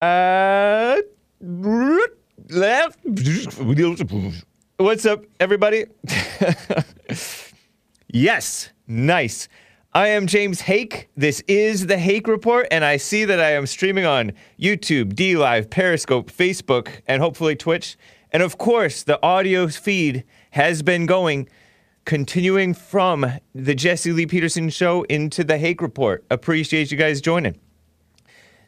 Uh, left. What's up, everybody? yes, nice. I am James Hake. This is the Hake Report, and I see that I am streaming on YouTube, D Live, Periscope, Facebook, and hopefully Twitch. And of course, the audio feed has been going, continuing from the Jesse Lee Peterson show into the Hake Report. Appreciate you guys joining.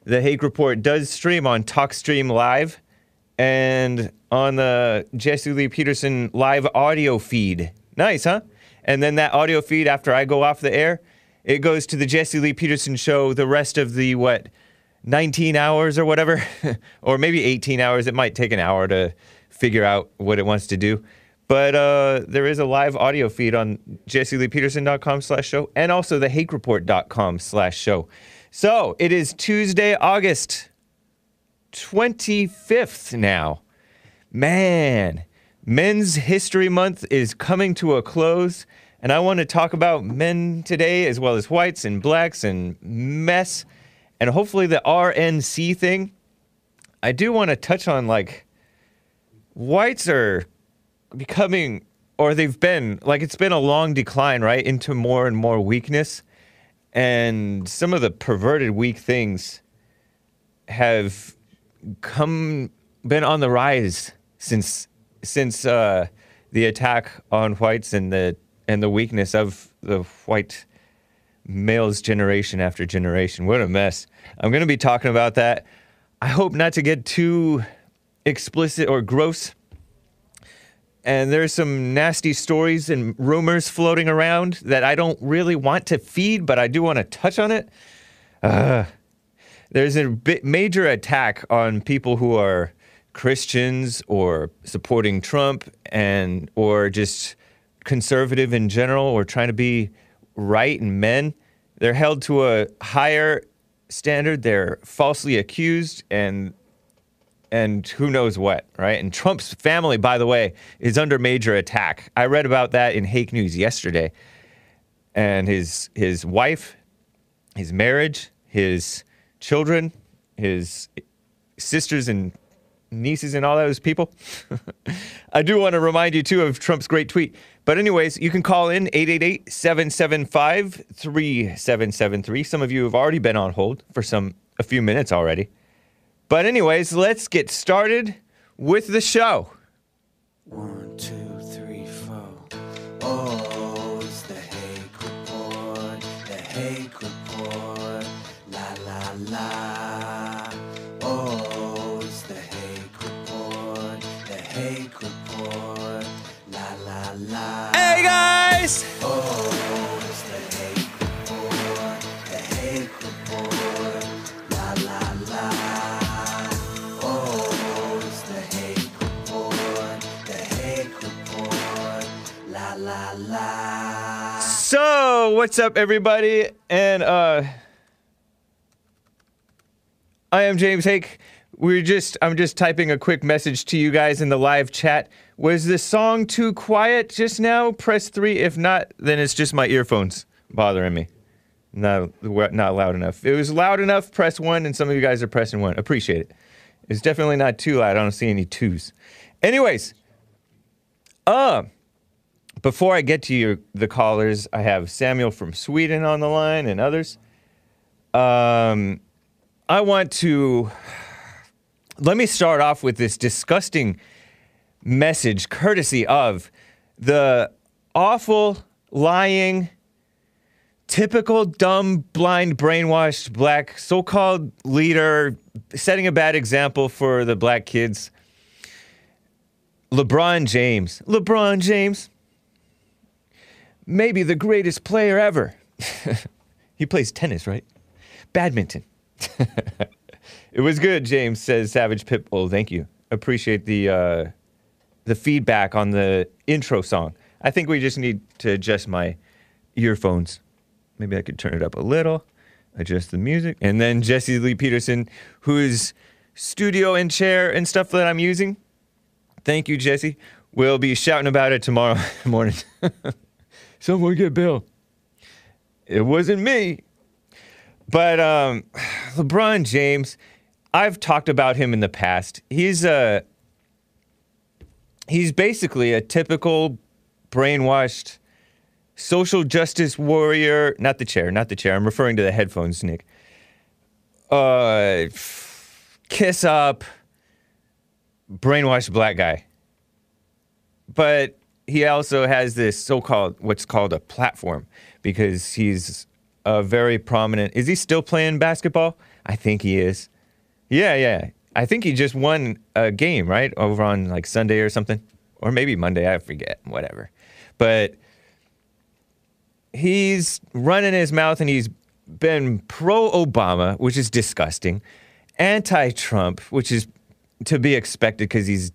The Hake Report does stream on TalkStream Live and on the Jesse Lee Peterson live audio feed. Nice, huh? And then that audio feed after I go off the air, it goes to the Jesse Lee Peterson show the rest of the what 19 hours or whatever or maybe 18 hours. It might take an hour to figure out what it wants to do. But uh, there is a live audio feed on jesseleepeterson.com slash show and also the hakereport.com slash show. So it is Tuesday, August 25th now. Man, Men's History Month is coming to a close, and I want to talk about men today as well as whites and blacks and mess and hopefully the RNC thing. I do want to touch on like whites are becoming or they've been like it's been a long decline, right, into more and more weakness and some of the perverted weak things have come been on the rise since since uh, the attack on whites and the and the weakness of the white males generation after generation. What a mess. I'm going to be talking about that. I hope not to get too explicit or gross. And there's some nasty stories and rumors floating around that I don't really want to feed, but I do want to touch on it. Uh, there's a major attack on people who are Christians or supporting Trump and or just conservative in general or trying to be right and men. They're held to a higher standard. They're falsely accused and and who knows what, right? And Trump's family, by the way, is under major attack. I read about that in Hake News yesterday. And his his wife, his marriage, his children, his sisters and nieces and all those people. I do want to remind you too of Trump's great tweet. But anyways, you can call in 888-775-3773. Some of you have already been on hold for some a few minutes already. But, anyways, let's get started with the show. One, two, three, four. Oh, What's up, everybody? And, uh, I am James Hake. We're just, I'm just typing a quick message to you guys in the live chat. Was the song too quiet just now? Press three. If not, then it's just my earphones bothering me. Not, not loud enough. It was loud enough, press one, and some of you guys are pressing one. Appreciate it. It's definitely not too loud. I don't see any twos. Anyways, uh, before I get to your, the callers, I have Samuel from Sweden on the line and others. Um, I want to let me start off with this disgusting message, courtesy of the awful, lying, typical dumb, blind, brainwashed black so called leader, setting a bad example for the black kids. LeBron James. LeBron James. Maybe the greatest player ever. he plays tennis, right? Badminton. it was good, James says Savage Pitbull. Thank you. Appreciate the uh, the feedback on the intro song. I think we just need to adjust my earphones. Maybe I could turn it up a little, adjust the music, and then Jesse Lee Peterson, whose studio and chair and stuff that I'm using. Thank you, Jesse. We'll be shouting about it tomorrow morning. Someone get Bill. It wasn't me. But um, LeBron James, I've talked about him in the past. He's a he's basically a typical brainwashed social justice warrior. Not the chair, not the chair. I'm referring to the headphones, Nick. Uh, kiss up, brainwashed black guy. But he also has this so-called what's called a platform because he's a very prominent. Is he still playing basketball? I think he is. Yeah, yeah. I think he just won a game, right? Over on like Sunday or something. Or maybe Monday, I forget, whatever. But he's running his mouth and he's been pro Obama, which is disgusting, anti Trump, which is to be expected because he's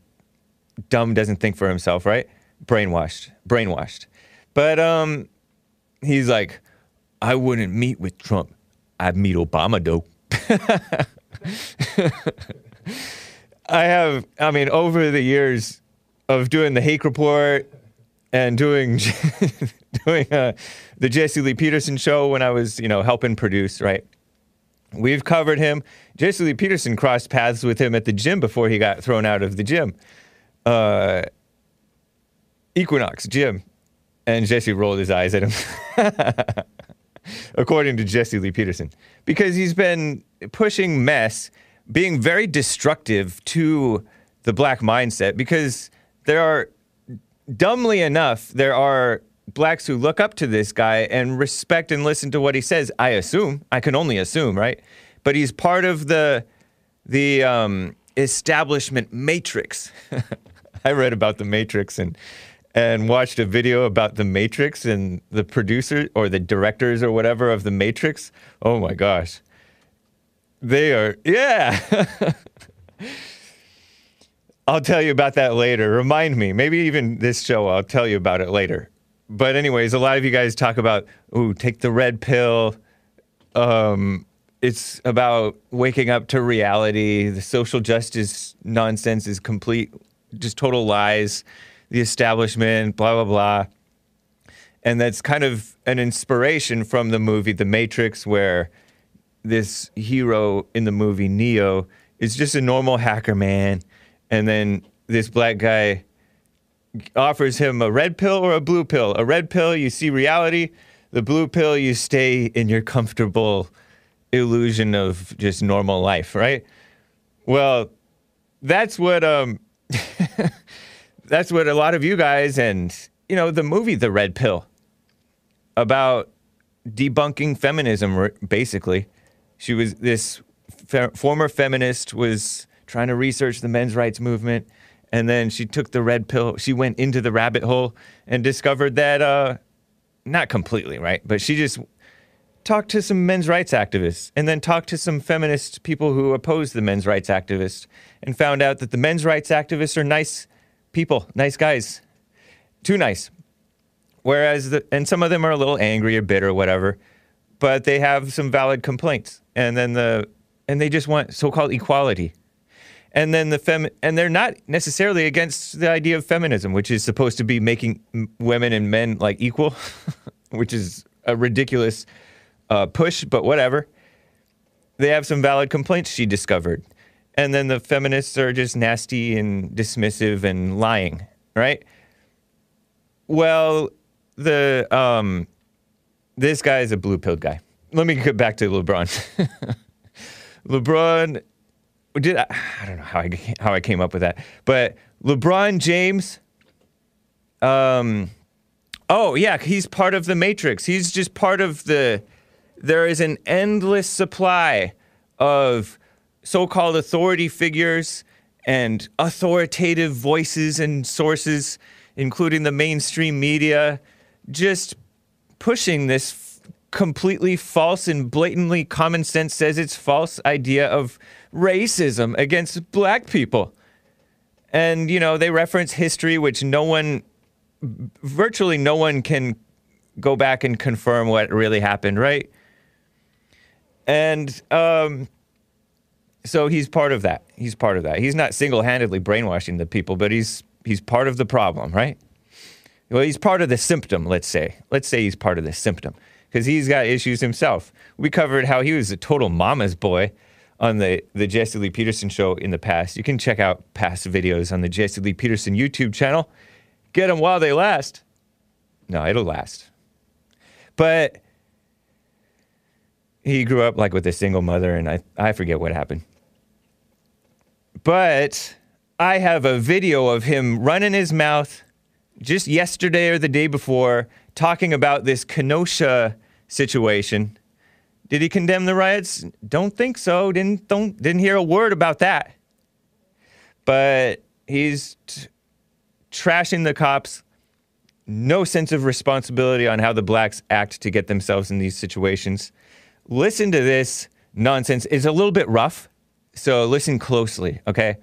dumb, doesn't think for himself, right? Brainwashed, brainwashed. But um, he's like, I wouldn't meet with Trump. I'd meet Obama, though. I have, I mean, over the years of doing the Hake Report and doing doing uh, the Jesse Lee Peterson show when I was, you know, helping produce, right? We've covered him. Jesse Lee Peterson crossed paths with him at the gym before he got thrown out of the gym. Uh, Equinox gym. And Jesse rolled his eyes at him. According to Jesse Lee Peterson. Because he's been pushing mess, being very destructive to the black mindset. Because there are, dumbly enough, there are blacks who look up to this guy and respect and listen to what he says. I assume. I can only assume, right? But he's part of the the um, establishment matrix. I read about the Matrix and and watched a video about the Matrix and the producer or the directors or whatever of the Matrix. Oh my gosh. They are yeah. I'll tell you about that later. Remind me. Maybe even this show I'll tell you about it later. But anyways, a lot of you guys talk about ooh, take the red pill. Um it's about waking up to reality. The social justice nonsense is complete, just total lies. The establishment, blah, blah, blah. And that's kind of an inspiration from the movie The Matrix, where this hero in the movie, Neo, is just a normal hacker man. And then this black guy offers him a red pill or a blue pill. A red pill, you see reality. The blue pill, you stay in your comfortable illusion of just normal life, right? Well, that's what um that's what a lot of you guys and you know the movie The Red Pill about debunking feminism basically. She was this fe- former feminist was trying to research the men's rights movement and then she took the red pill. She went into the rabbit hole and discovered that uh not completely, right? But she just talked to some men's rights activists and then talked to some feminist people who opposed the men's rights activists and found out that the men's rights activists are nice people, nice guys. Too nice. Whereas, the, and some of them are a little angry or bitter or whatever, but they have some valid complaints. And then the, and they just want so called equality. And then the fem, and they're not necessarily against the idea of feminism, which is supposed to be making women and men like equal, which is a ridiculous uh, push, but whatever. They have some valid complaints she discovered. And then the feminists are just nasty and dismissive and lying, right? Well, the um, this guy is a blue pilled guy. Let me get back to LeBron. LeBron did I, I don't know how I how I came up with that, but LeBron James. Um, oh yeah, he's part of the Matrix. He's just part of the there is an endless supply of so called authority figures and authoritative voices and sources, including the mainstream media, just pushing this f- completely false and blatantly common sense says it's false idea of racism against black people. And, you know, they reference history, which no one, virtually no one can go back and confirm what really happened, right? And um, so he's part of that. He's part of that. He's not single-handedly brainwashing the people, but he's he's part of the problem, right? Well, he's part of the symptom. Let's say. Let's say he's part of the symptom because he's got issues himself. We covered how he was a total mama's boy on the, the Jesse Lee Peterson show in the past. You can check out past videos on the Jesse Lee Peterson YouTube channel. Get them while they last. No, it'll last. But he grew up like with a single mother, and I, I forget what happened. But I have a video of him running his mouth just yesterday or the day before talking about this Kenosha situation. Did he condemn the riots? Don't think so. Didn't don't didn't hear a word about that. But he's t- trashing the cops. No sense of responsibility on how the blacks act to get themselves in these situations. Listen to this nonsense. It's a little bit rough, so listen closely, okay?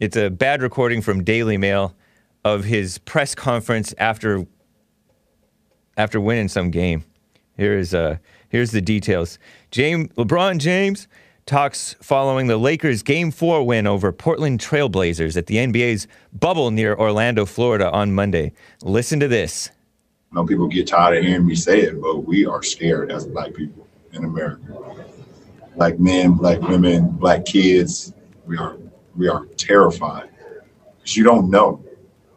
It's a bad recording from Daily Mail of his press conference after after winning some game. Here's uh here's the details. James LeBron James talks following the Lakers game 4 win over Portland Trailblazers at the NBA's bubble near Orlando, Florida on Monday. Listen to this. I know people get tired of hearing me say it, but we are scared as black people in America. Black men, black women, black kids, we are we are terrified. Because you don't know.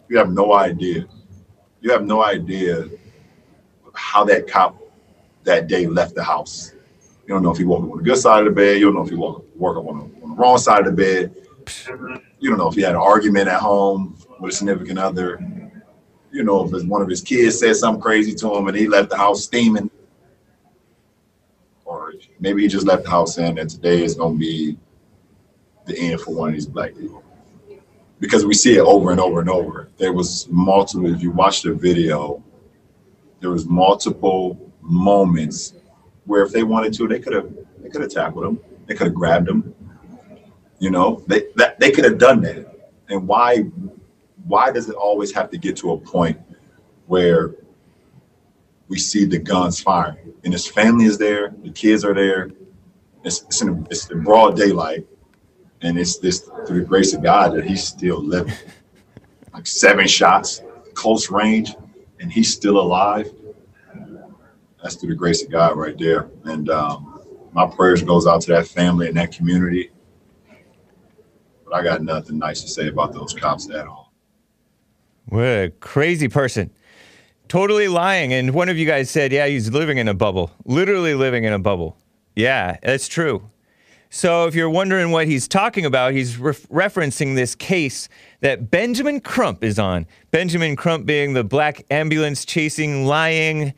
You have no idea. You have no idea how that cop that day left the house. You don't know if he woke up on the good side of the bed. You don't know if he woke, up on on the wrong side of the bed. You don't know if he had an argument at home with a significant other. You know if one of his kids said something crazy to him and he left the house steaming. Or maybe he just left the house saying that today is going to be the end for one of these black people. Because we see it over and over and over. There was multiple, if you watch the video, there was multiple moments where if they wanted to, they could have they could have tackled him. They could have grabbed him. You know, they that they could have done that. And why why does it always have to get to a point where we see the guns firing and his family is there, the kids are there, it's it's in, it's in broad daylight, and it's this through the grace of God that he's still living. Like seven shots, close range, and he's still alive. That's through the grace of God right there. And um, my prayers goes out to that family and that community. But I got nothing nice to say about those cops at all. What a crazy person. Totally lying. And one of you guys said, yeah, he's living in a bubble. Literally living in a bubble. Yeah, that's true. So if you're wondering what he's talking about, he's ref- referencing this case that Benjamin Crump is on. Benjamin Crump being the black ambulance chasing, lying,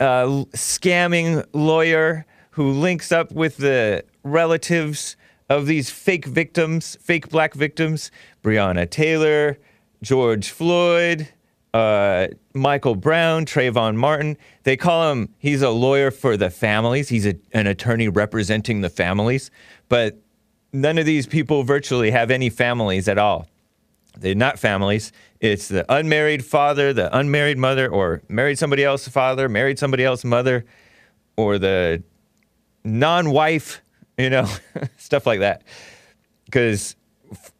uh, scamming lawyer who links up with the relatives of these fake victims, fake black victims, Breonna Taylor, George Floyd, uh, Michael Brown, Trayvon Martin. They call him, he's a lawyer for the families. He's a, an attorney representing the families. But none of these people virtually have any families at all. They're not families. It's the unmarried father, the unmarried mother, or married somebody else's father, married somebody else's mother, or the non wife, you know, stuff like that. Because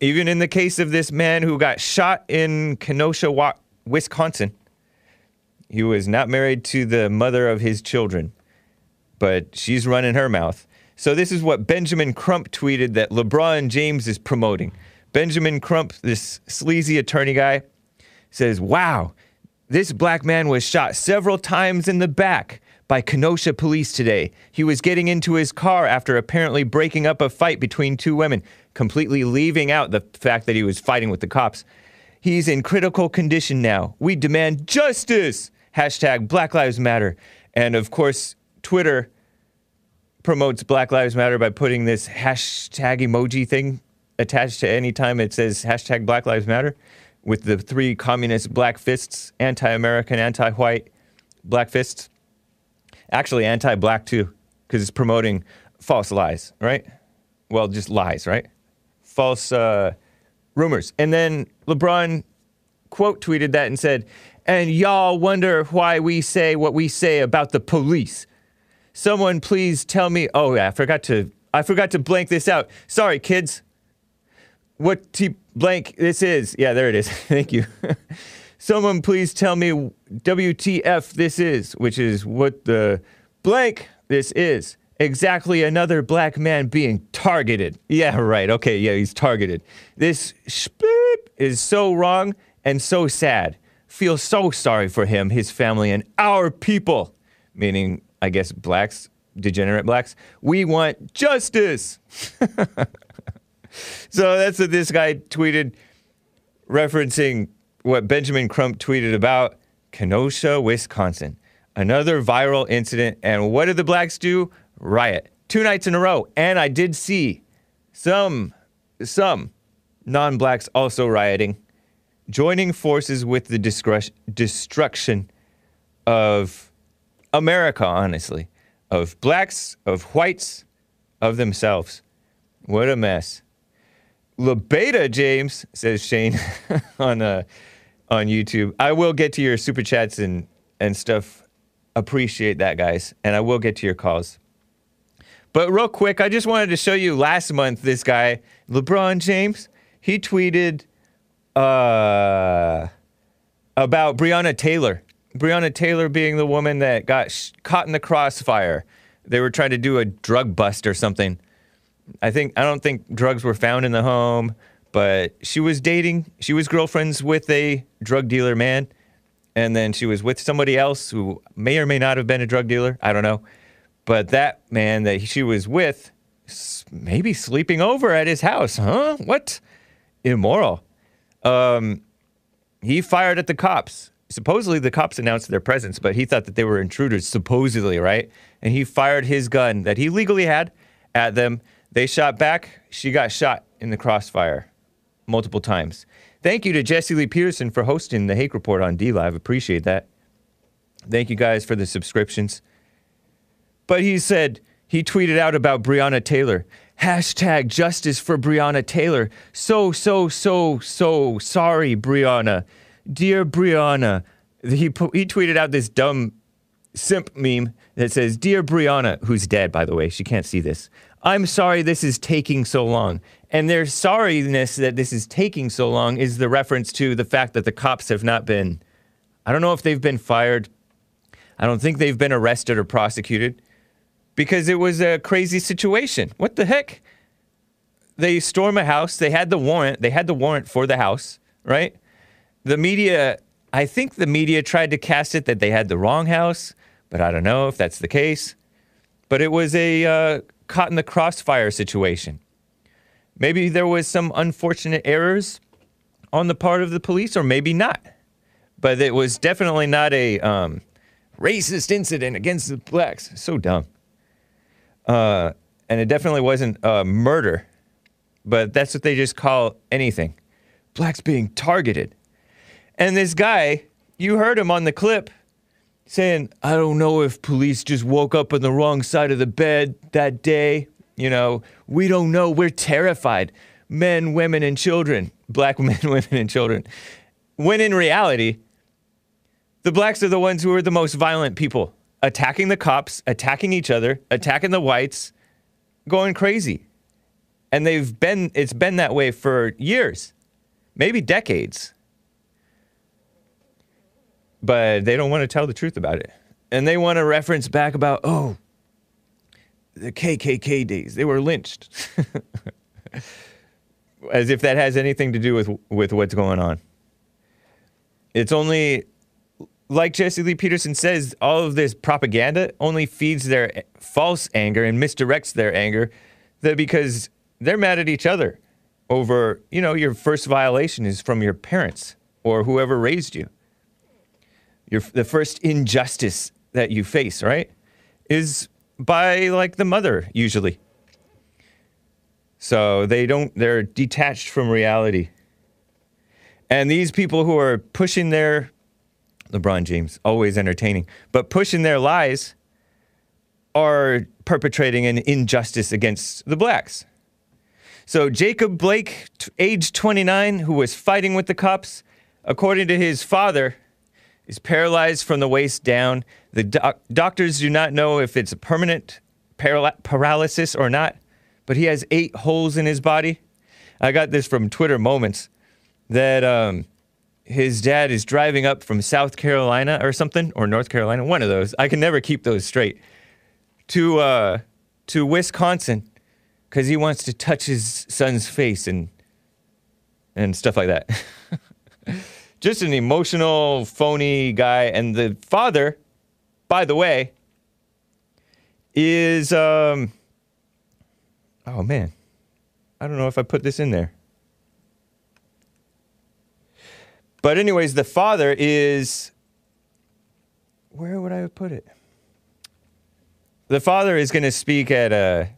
even in the case of this man who got shot in Kenosha, Wisconsin, he was not married to the mother of his children, but she's running her mouth. So this is what Benjamin Crump tweeted that LeBron James is promoting. Benjamin Crump, this sleazy attorney guy, says, "Wow, this black man was shot several times in the back by Kenosha police today. He was getting into his car after apparently breaking up a fight between two women, completely leaving out the fact that he was fighting with the cops. He's in critical condition now. We demand justice. Hashtag Black Lives Matter. And of course, Twitter promotes Black Lives Matter by putting this hashtag emoji thing attached to any time it says hashtag Black Lives Matter with the three communist black fists, anti American, anti white black fists. Actually, anti black too, because it's promoting false lies, right? Well, just lies, right? False uh, rumors. And then LeBron quote tweeted that and said, and y'all wonder why we say what we say about the police. Someone please tell me. Oh, yeah, I forgot to. I forgot to blank this out. Sorry, kids. What T blank this is? Yeah, there it is. Thank you. Someone please tell me WTF this is, which is what the blank this is. Exactly another black man being targeted. Yeah, right. Okay, yeah, he's targeted. This spleep is so wrong and so sad. Feel so sorry for him, his family, and our people. Meaning, I guess, blacks, degenerate blacks. We want justice. so that's what this guy tweeted, referencing what Benjamin Crump tweeted about Kenosha, Wisconsin. Another viral incident. And what did the blacks do? Riot. Two nights in a row. And I did see some, some non blacks also rioting, joining forces with the destruction of America, honestly, of blacks, of whites, of themselves. What a mess. La Beta James says Shane on uh, on YouTube. I will get to your super chats and and stuff. Appreciate that, guys, and I will get to your calls. But real quick, I just wanted to show you last month this guy LeBron James. He tweeted uh, about Breonna Taylor. Breonna Taylor being the woman that got sh- caught in the crossfire. They were trying to do a drug bust or something. I think I don't think drugs were found in the home, but she was dating. She was girlfriends with a drug dealer man, and then she was with somebody else who may or may not have been a drug dealer. I don't know, but that man that she was with, maybe sleeping over at his house, huh? What? Immoral. Um, he fired at the cops. Supposedly, the cops announced their presence, but he thought that they were intruders, supposedly, right? And he fired his gun that he legally had at them. They shot back. She got shot in the crossfire multiple times. Thank you to Jesse Lee Peterson for hosting the Hake Report on D Live. Appreciate that. Thank you guys for the subscriptions. But he said, he tweeted out about Breonna Taylor. Hashtag justice for Breonna Taylor. So, so, so, so sorry, Breonna. Dear Breonna. He, he tweeted out this dumb simp meme that says, Dear Brianna, who's dead, by the way, she can't see this. I'm sorry this is taking so long. And their sorriness that this is taking so long is the reference to the fact that the cops have not been, I don't know if they've been fired. I don't think they've been arrested or prosecuted because it was a crazy situation. What the heck? They storm a house. They had the warrant. They had the warrant for the house, right? The media, I think the media tried to cast it that they had the wrong house, but I don't know if that's the case. But it was a uh, caught in the crossfire situation. Maybe there was some unfortunate errors on the part of the police, or maybe not. But it was definitely not a um, racist incident against the blacks. So dumb. Uh, and it definitely wasn't a murder, but that's what they just call anything. Blacks being targeted. And this guy, you heard him on the clip saying, I don't know if police just woke up on the wrong side of the bed that day. You know, we don't know. We're terrified. Men, women, and children. Black men, women, and children. When in reality, the blacks are the ones who are the most violent people, attacking the cops, attacking each other, attacking the whites, going crazy. And they've been, it's been that way for years, maybe decades. But they don't want to tell the truth about it. And they want to reference back about, oh, the KKK days, they were lynched. As if that has anything to do with, with what's going on. It's only like Jesse Lee Peterson says, all of this propaganda only feeds their false anger and misdirects their anger that because they're mad at each other over, you know, your first violation is from your parents or whoever raised you. Your, the first injustice that you face, right, is by like the mother usually. So they don't, they're detached from reality. And these people who are pushing their LeBron James, always entertaining, but pushing their lies are perpetrating an injustice against the blacks. So Jacob Blake, t- age 29, who was fighting with the cops, according to his father, is paralyzed from the waist down. The doc- doctors do not know if it's a permanent paral- paralysis or not, but he has eight holes in his body. I got this from Twitter Moments that um, his dad is driving up from South Carolina or something, or North Carolina, one of those. I can never keep those straight. To uh, to Wisconsin because he wants to touch his son's face and and stuff like that. Just an emotional, phony guy. And the father, by the way, is um oh man. I don't know if I put this in there. But anyways, the father is where would I put it? The father is going to speak at a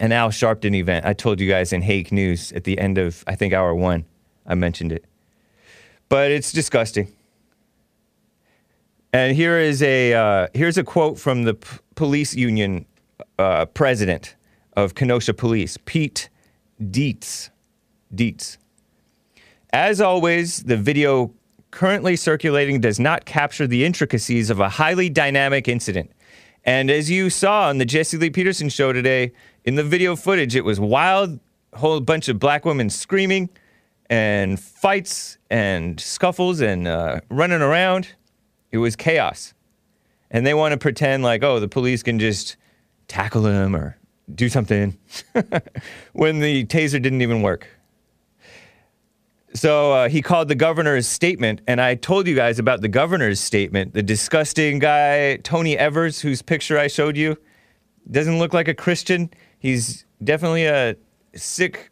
an Al Sharpton event. I told you guys in Hake News at the end of I think hour 1. I mentioned it. But it's disgusting. And here is a uh, here's a quote from the p- police union uh, president of Kenosha Police, Pete Deates. Deates. As always, the video currently circulating does not capture the intricacies of a highly dynamic incident. And as you saw on the Jesse Lee Peterson show today, in the video footage, it was wild, whole bunch of black women screaming and fights and scuffles and uh, running around. It was chaos. And they want to pretend like, oh, the police can just tackle him or do something when the taser didn't even work. So uh, he called the governor's statement, and I told you guys about the governor's statement. The disgusting guy, Tony Evers, whose picture I showed you, doesn't look like a Christian. He's definitely a sick.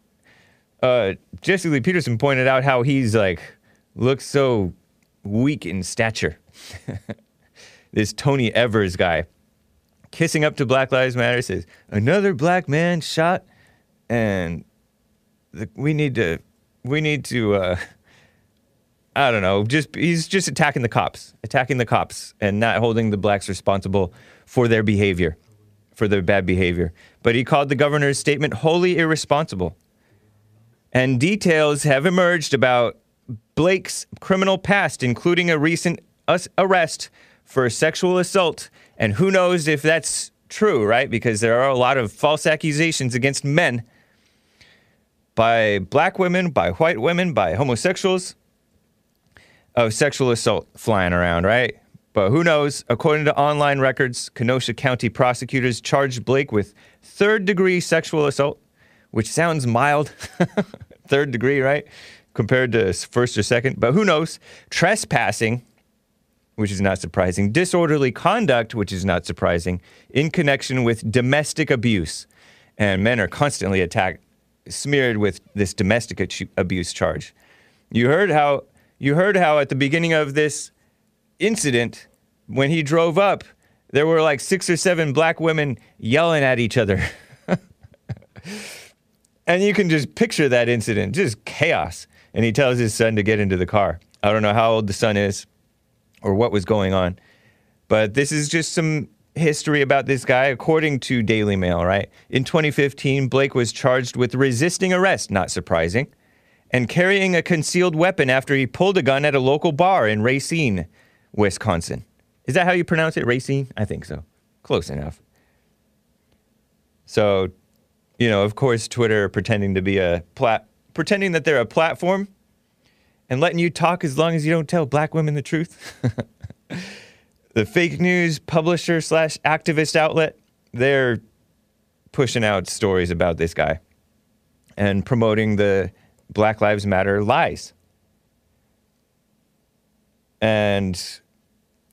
Uh, Jesse Lee Peterson pointed out how he's like looks so weak in stature. this Tony Evers guy, kissing up to Black Lives Matter, says another black man shot, and the, we need to we need to uh, I don't know, just he's just attacking the cops, attacking the cops and not holding the blacks responsible for their behavior, for their bad behavior. But he called the governor's statement wholly irresponsible. And details have emerged about Blake's criminal past, including a recent arrest for sexual assault. And who knows if that's true, right? Because there are a lot of false accusations against men by black women, by white women, by homosexuals oh, of sexual assault flying around, right? But who knows? According to online records, Kenosha County prosecutors charged Blake with third degree sexual assault, which sounds mild. third degree, right? Compared to first or second. But who knows? Trespassing, which is not surprising. Disorderly conduct, which is not surprising, in connection with domestic abuse. And men are constantly attacked smeared with this domestic abuse charge. You heard how you heard how at the beginning of this incident when he drove up there were like six or seven black women yelling at each other. and you can just picture that incident, just chaos. And he tells his son to get into the car. I don't know how old the son is or what was going on. But this is just some history about this guy, according to Daily Mail, right? In 2015, Blake was charged with resisting arrest, not surprising, and carrying a concealed weapon after he pulled a gun at a local bar in Racine, Wisconsin. Is that how you pronounce it? Racine? I think so. Close enough. So, you know, of course, Twitter pretending to be a plat, pretending that they're a platform and letting you talk as long as you don't tell black women the truth. the fake news publisher slash activist outlet, they're pushing out stories about this guy and promoting the Black Lives Matter lies. And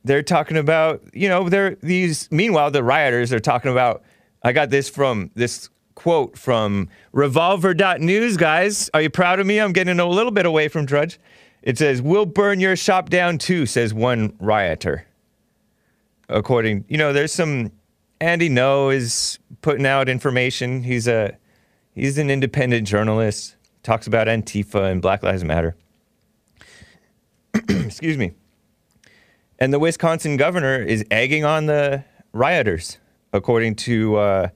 they're talking about, you know, they're these meanwhile the rioters are talking about I got this from this quote from revolver.news guys. Are you proud of me? I'm getting a little bit away from Drudge. It says, "We'll burn your shop down too," says one rioter according you know there's some Andy Ngo is putting out information. He's a he's an independent journalist talks about antifa and black lives matter. Excuse me. And the wisconsin governor is egging on the rioters according to uh,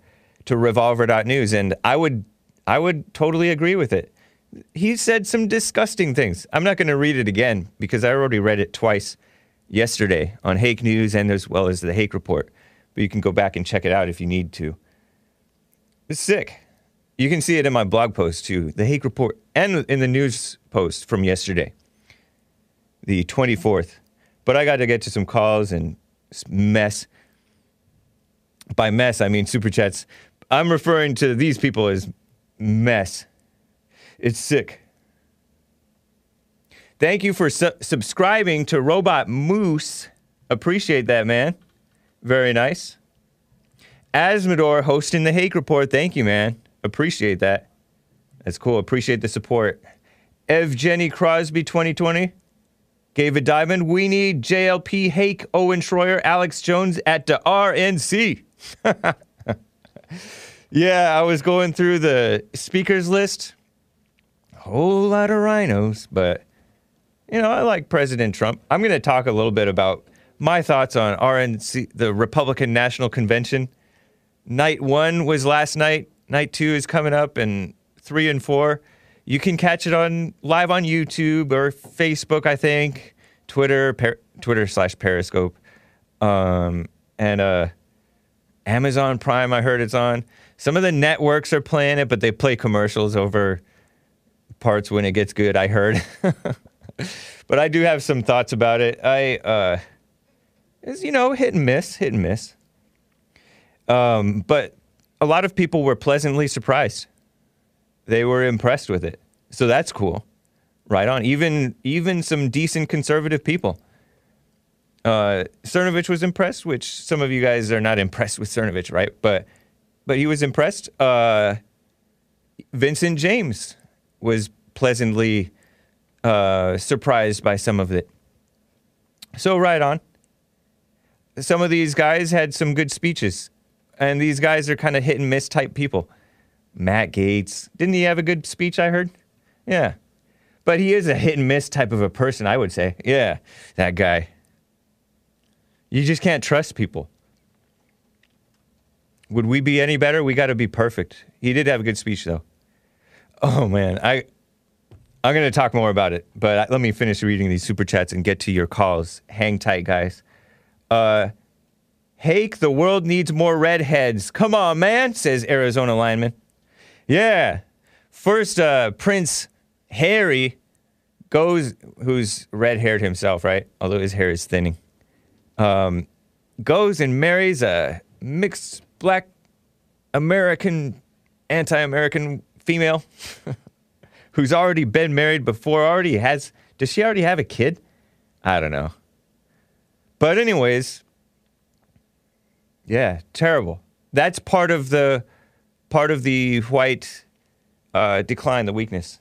to revolver.news and i would i would totally agree with it. He said some disgusting things. I'm not going to read it again because i already read it twice yesterday on Hake News and as well as the Hake Report. But you can go back and check it out if you need to. It's sick. You can see it in my blog post too, the Hake Report, and in the news post from yesterday, the 24th. But I got to get to some calls and mess. By mess, I mean super chats. I'm referring to these people as mess. It's sick. Thank you for su- subscribing to Robot Moose. Appreciate that, man. Very nice. Asmodor hosting the Hake Report. Thank you, man. Appreciate that. That's cool. Appreciate the support. Evgeny Crosby 2020 gave a diamond. We need JLP Hake, Owen Schroyer, Alex Jones at the RNC. yeah, I was going through the speakers list. A whole lot of RINOs, but you know, I like President Trump. I'm going to talk a little bit about my thoughts on RNC, the Republican National Convention. Night one was last night. Night two is coming up, and three and four. You can catch it on live on YouTube or Facebook, I think, Twitter, per, Twitter slash Periscope, um, and uh, Amazon Prime. I heard it's on. Some of the networks are playing it, but they play commercials over parts when it gets good. I heard, but I do have some thoughts about it. I, uh, is you know, hit and miss, hit and miss. Um, but a lot of people were pleasantly surprised. They were impressed with it. So that's cool. Right on. Even even some decent conservative people. Uh, Cernovich was impressed, which some of you guys are not impressed with Cernovich, right? But but he was impressed. Uh, Vincent James was pleasantly uh, surprised by some of it. So right on. Some of these guys had some good speeches, and these guys are kind of hit and miss type people. Matt Gaetz. Didn't he have a good speech, I heard? Yeah. But he is a hit and miss type of a person, I would say. Yeah, that guy. You just can't trust people. Would we be any better? We got to be perfect. He did have a good speech, though. Oh man, I I'm going to talk more about it, but let me finish reading these super chats and get to your calls. Hang tight, guys. Uh, Hake, the world needs more redheads. Come on, man, says Arizona lineman. Yeah. First, uh, Prince Harry goes, who's red haired himself, right? Although his hair is thinning. Um, goes and marries a mixed black American, anti American female who's already been married before, already has. Does she already have a kid? I don't know. But, anyways, yeah, terrible. That's part of the part of the white uh, decline, the weakness.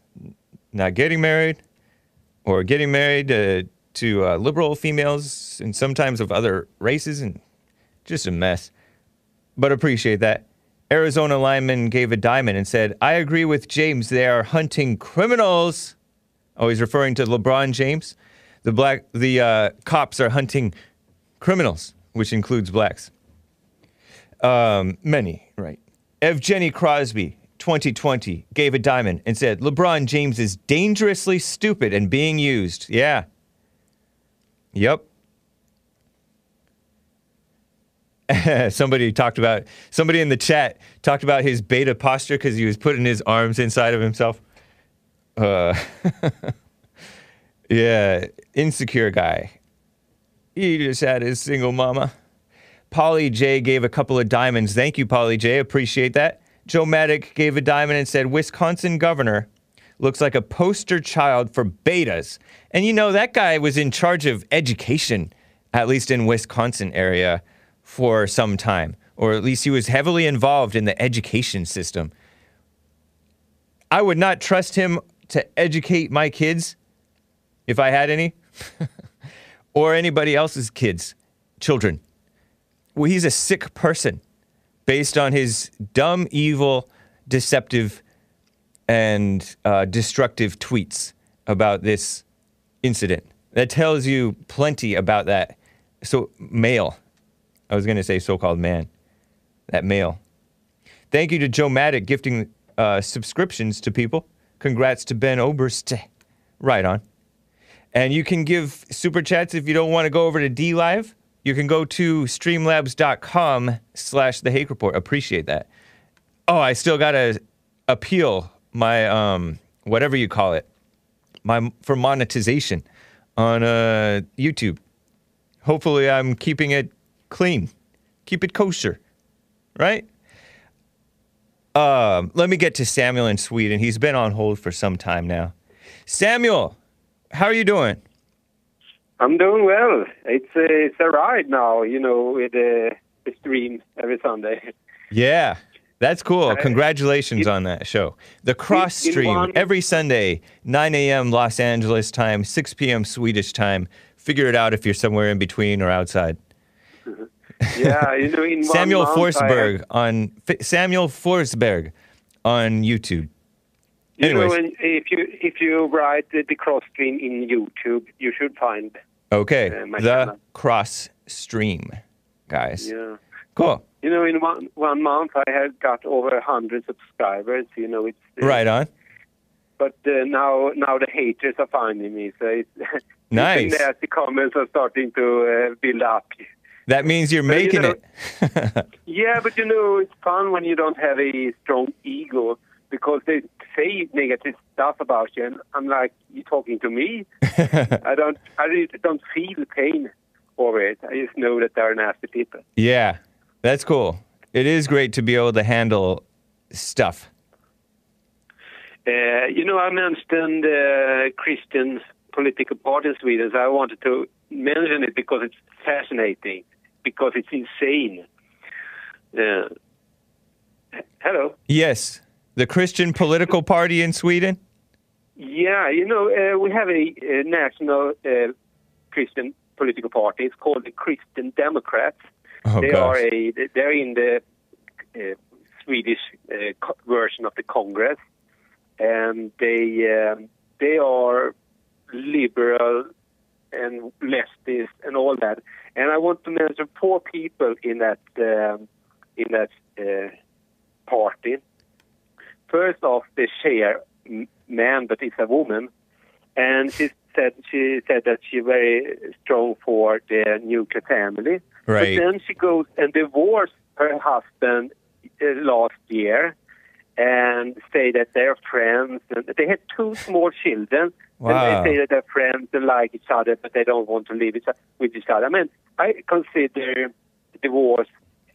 Not getting married, or getting married uh, to uh, liberal females, and sometimes of other races, and just a mess. But appreciate that. Arizona lineman gave a diamond and said, "I agree with James. They are hunting criminals." Oh, he's referring to LeBron James. The black, the uh, cops are hunting criminals, which includes blacks. Um, many, right? Evgeny Crosby, 2020, gave a diamond and said, LeBron James is dangerously stupid and being used. Yeah. Yep. somebody talked about, somebody in the chat talked about his beta posture because he was putting his arms inside of himself. Uh, yeah, insecure guy. He just had his single mama. Polly J gave a couple of diamonds. Thank you, Polly J. Appreciate that. Joe Maddock gave a diamond and said, Wisconsin governor looks like a poster child for betas. And you know, that guy was in charge of education, at least in Wisconsin area, for some time. Or at least he was heavily involved in the education system. I would not trust him to educate my kids if I had any, or anybody else's kids, children well, he's a sick person based on his dumb, evil, deceptive, and uh, destructive tweets about this incident. That tells you plenty about that. So, male. I was going to say so called man. That male. Thank you to Joe Maddock gifting uh, subscriptions to people. Congrats to Ben Oberst. Right on. And you can give super chats if you don't want to go over to D Live you can go to streamlabs.com slash the hake report appreciate that oh i still gotta appeal my um whatever you call it my for monetization on uh youtube hopefully i'm keeping it clean keep it kosher right? Um, let me get to Samuel in Sweden. He's been on hold for some time now. Samuel, how are you doing? I'm doing well. It's a, it's a ride now, you know, with the, the stream every Sunday. Yeah, that's cool. Uh, Congratulations it- on that show. The cross stream every Sunday, 9 a.m. Los Angeles time, 6 p.m. Swedish time. Figure it out if you're somewhere in between or outside. Yeah, you know, in Samuel month Forsberg on F- Samuel Forsberg on YouTube. you know, anyways. when, if you if you write the, the cross stream in YouTube, you should find. Okay, Uh, the channel. cross stream, guys. Yeah. Cool. You know, in one one month I had got over a hundred subscribers. You know, it's uh, Right on. But uh, now now the haters are finding me, so it's Nice. the comments are starting to uh, build up. That means you're But, you making know- it. Yeah, but you know, it's fun when you don't have a strong ego because they say negative stuff about you, and I'm like, you're talking to me? I don't, I really don't feel pain over it. I just know that they're nasty people. yeah, that's cool. It is great to be able to handle stuff. Uh, you know, I mentioned uh, Christian political party in Sweden, so I wanted to mention it because it's fascinating, because it's insane. Uh, hello. Yes, the Christian political party in Sweden. Yeah, you know, uh, we have a, a national uh, Christian political party. It's called the Christian Democrats. Oh they gosh. are a they're in the uh, Swedish uh, version of the Congress, and they um, they are liberal and leftist and all that. And I want to mention four people in that um, in that uh, party. First off, the chairman, but it's a woman, and she said she said that she's very strong for the nuclear family. Right. But then she goes and divorced her husband uh, last year and say that they're friends. And they had two small children. Wow. And they say that they're friends and like each other, but they don't want to live each- with each other. I mean, I consider divorce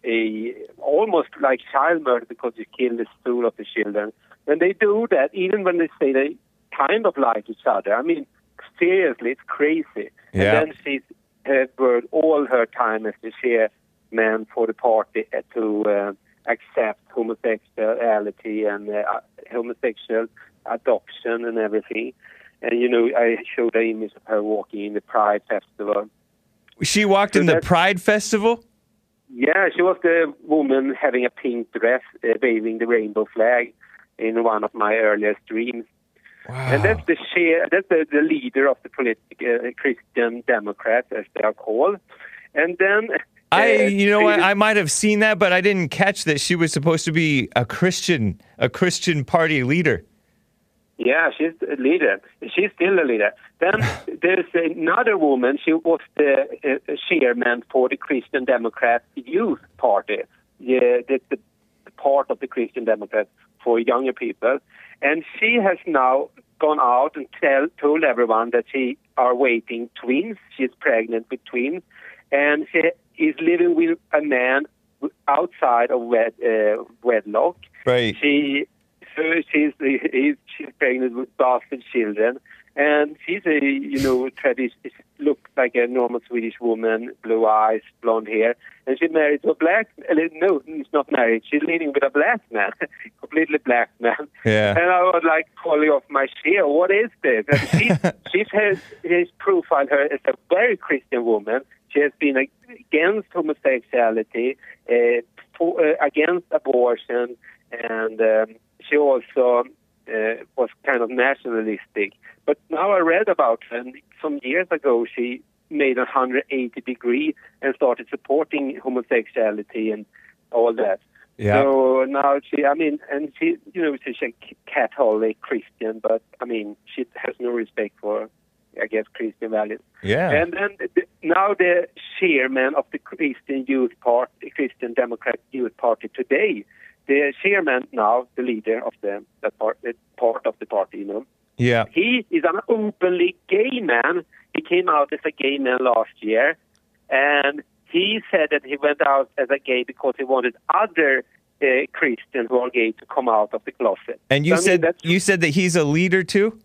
a almost like child murder because you kill the soul of the children. When they do that, even when they say they kind of like each other, I mean, seriously, it's crazy. Yeah. And then she's worked all her time as the chairman for the party to uh, accept homosexuality and uh, homosexual adoption and everything. And you know, I showed the image of her walking in the Pride Festival. She walked So in the Pride Festival. Yeah, she was the woman having a pink dress, uh, waving the rainbow flag in one of my earlier dreams. Wow. And that's the chair, that's the, the leader of the political uh, Christian Democrats, as they are called. And then I, you know what? I might have seen that, but I didn't catch that she was supposed to be a Christian, a Christian party leader. Yeah, she's a leader. She's still a leader. Then there's another woman. She was the uh, chairman for the Christian Democrat Youth Party, yeah, the, the part of the Christian Democrats for younger people. And she has now gone out and tell, told everyone that she are waiting twins. She's pregnant with twins, and she is living with a man outside of wed, uh, wedlock. Right. She so she's he's, she's pregnant with bastard children, and she's a you know tradition looks like a normal Swedish woman, blue eyes, blonde hair, and she married to a black. uh, No, she's not married. She's living with a black man, completely black man. Yeah. And I was like falling off my chair. What is this? And she she has has profiled her as a very Christian woman. She has been against homosexuality, uh, for, uh, against abortion, and um, she also uh, was kind of nationalistic. But now I read about her, and some years ago she made a 180 degree and started supporting homosexuality and all that. Yeah. So now she, I mean, and she, you know, she's a Catholic Christian, but I mean, she has no respect for, I guess, Christian values. Yeah. And then the, now the chairman of the Christian Youth Party, Christian Democrat Youth Party today, the chairman now, the leader of the, the part, the part of the party, you know, yeah. he is an openly gay man. He came out as a gay man last year, and he said that he went out as a gay because he wanted other uh, Christians who are gay to come out of the closet. And you So, I mean, said you said that he's a leader too.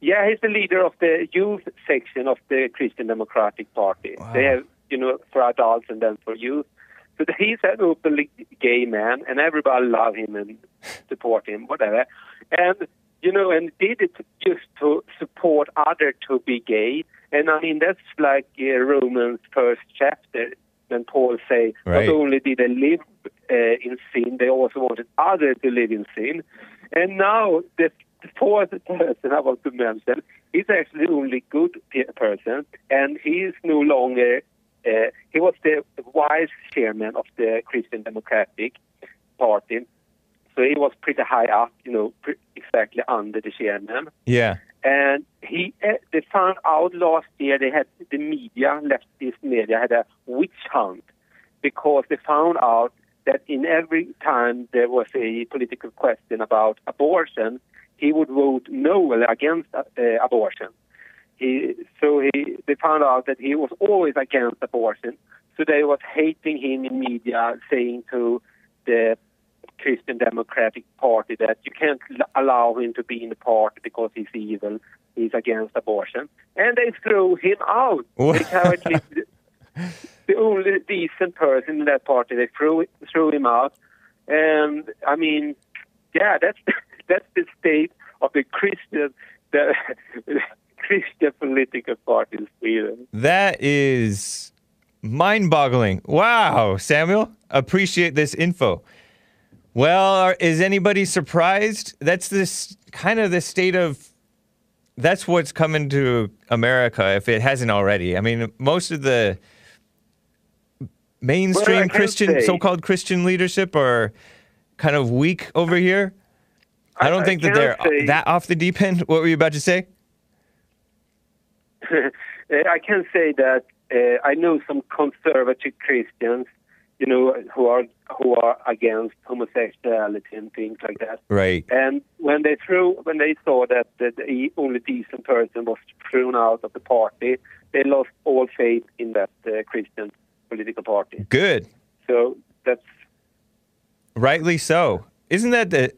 yeah, he's the leader of the youth section of the Christian Democratic Party. They have, you know, for adults and then for youth. So he's an openly gay man, and everybody love him and support him, whatever. And you know, and did it just to support other to be gay. And I mean, that's like uh, Romans first chapter when Paul say, Right. not only did they live uh, in sin, they also wanted others to live in sin. And now the, the fourth person I want to mention is actually only good person, and he is no longer. Uh, he was the vice chairman of the Christian Democratic Party, so he was pretty high up, you know, pre- exactly under the chairman. Yeah. And he, uh, they found out last year they had the media, leftist media, had a witch hunt because they found out that in every time there was a political question about abortion, he would vote no against uh, abortion. He, so he, they found out that he was always against abortion. So they was hating him in media, saying to the Christian Democratic Party that you can't l- allow him to be in the party because he's evil, he's against abortion, and they threw him out. They currently the only decent person in that party. They threw threw him out, and I mean, yeah, that's that's the state of the Christian the Christian political party in Sweden. That is mind-boggling. Wow, Samuel, appreciate this info. Well, is anybody surprised? That's this kind of the state of that's what's coming to America if it hasn't already. I mean, most of the mainstream Christian say- so-called Christian leadership are kind of weak over here. I don't I think that they're say- that off the deep end. What were you about to say? I can say that uh, I know some conservative Christians, you know, who are who are against homosexuality and things like that. Right. And when they threw, when they saw that the, the only decent person was thrown out of the party, they lost all faith in that uh, Christian political party. Good. So that's Rightly so. Isn't that the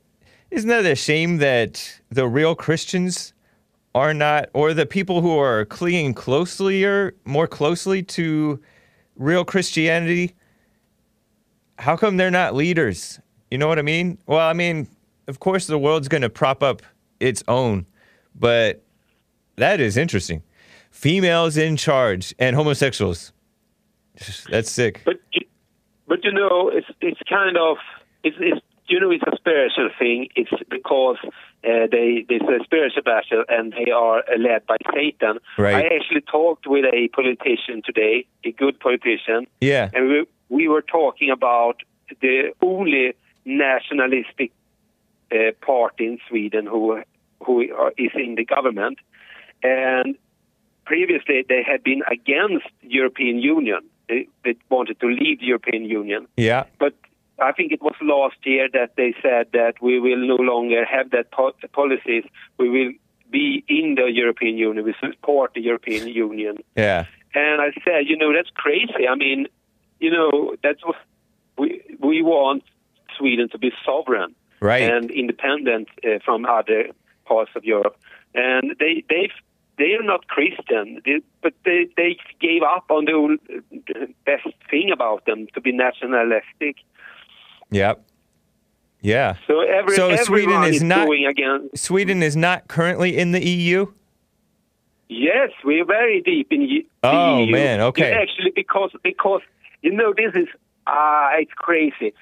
isn't that a shame that the real Christians are not or the people who are clinging closely or more closely to real Christianity how come they're not leaders? You know what I mean? Well, I mean, of course the world's going to prop up its own, but that is interesting. Females in charge and homosexuals. That's sick. But but you know, it's it's kind of it's, it's you know it's a spiritual thing. It's because uh, they there's a spiritual battle and they are led by Satan. Right. I actually talked with a politician today, a good politician, Yeah. and we we were talking about the only nationalistic uh, party in Sweden who who is in the government, and previously they had been against European Union. They, they wanted to leave the European Union, Yeah. but I think it was last year that they said that we will no longer have that po- policies. We will be in the European Union. We support the European Union. Yeah. And I said, you know, that's crazy. I mean, you know, that's what we we want Sweden to be sovereign Right. and independent uh, from other parts of Europe. And they they they are not Christian, they, but they they gave up on the uh, best thing about them to be nationalistic. Yep. Yeah. So every So Sweden is is not-. Sweden is not currently in the EU. Yes, we're very deep in the Oh, EU. man, okay. Yeah, Actually, because because you know this is ah, it's crazy.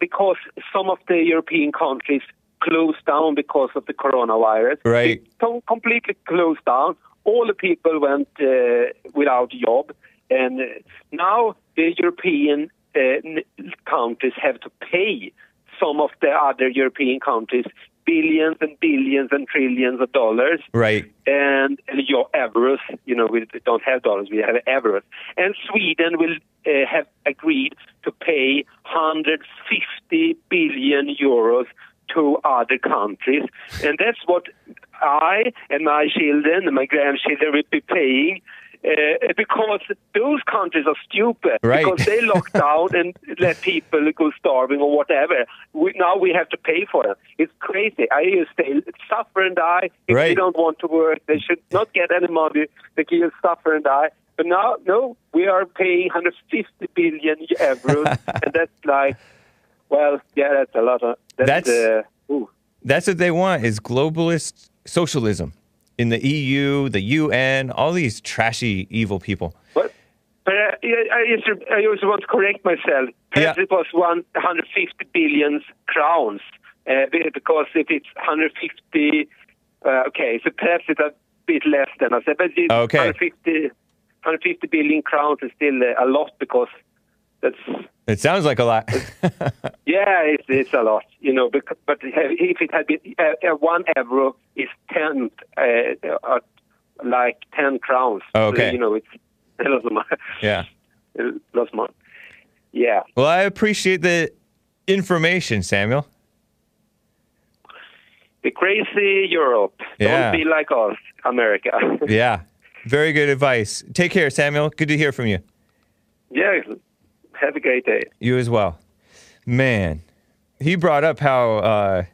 Because some of the European countries closed down because of the coronavirus. Right. They completely closed down. All the people went uh, without job, and uh, now the European uh, countries have to pay some of the other European countries billions and billions and trillions of dollars Right. and and your euros. You know, we don't have dollars; we have euros. And Sweden will uh, have agreed to pay 150 billion euros to other countries, and that's what I and my children and my grandchildren will be paying uh, because those countries are stupid Right. because they lock down and let people go starving or whatever. We, now we have to pay for it. It's crazy. I used to suffer and die. If Right. they don't want to work, they should not get any money. They can suffer and die. But now, no, we are paying 150 billion euros, and that's like, well, yeah, that's a lot of. That's, That's- uh, ooh. That's what they want is globalist socialism in the EU, the UN, all these trashy evil people. But, but uh, I, I, just, I also want to correct myself. Perhaps Yeah. it was 150 billion crowns, uh, because if it's 150, uh, okay, so perhaps it's a bit less than I said, but it's Okay. 150, 150 billion crowns is still uh, a lot because that's It sounds like a lot. yeah, it's, it's a lot, you know. Because, but if it had been uh, one euro is ten, uh, uh, like ten crowns. Oh, okay. So, you know, it's a lot of money. yeah. A lot of money. Yeah. Well, I appreciate the information, Samuel. The crazy Europe. Yeah. Don't be like us, America. Yeah. Very good advice. Take care, Samuel. Good to hear from you. yeah. Have a great day. You as well. Man, he brought up how uh,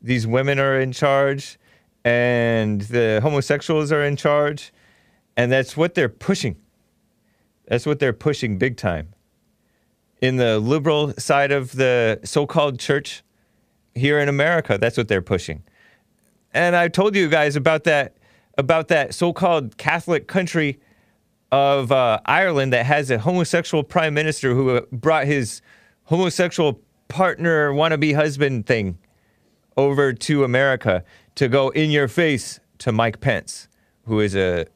these women are in charge and the homosexuals are in charge, and that's what they're pushing. That's what they're pushing big time. In the liberal side of the so called church here in America, that's what they're pushing. And I told you guys about that about that so-called Catholic country of uh, Ireland that has a homosexual prime minister who uh, brought his homosexual partner, wannabe husband thing over to America to go in your face to Mike Pence, who is a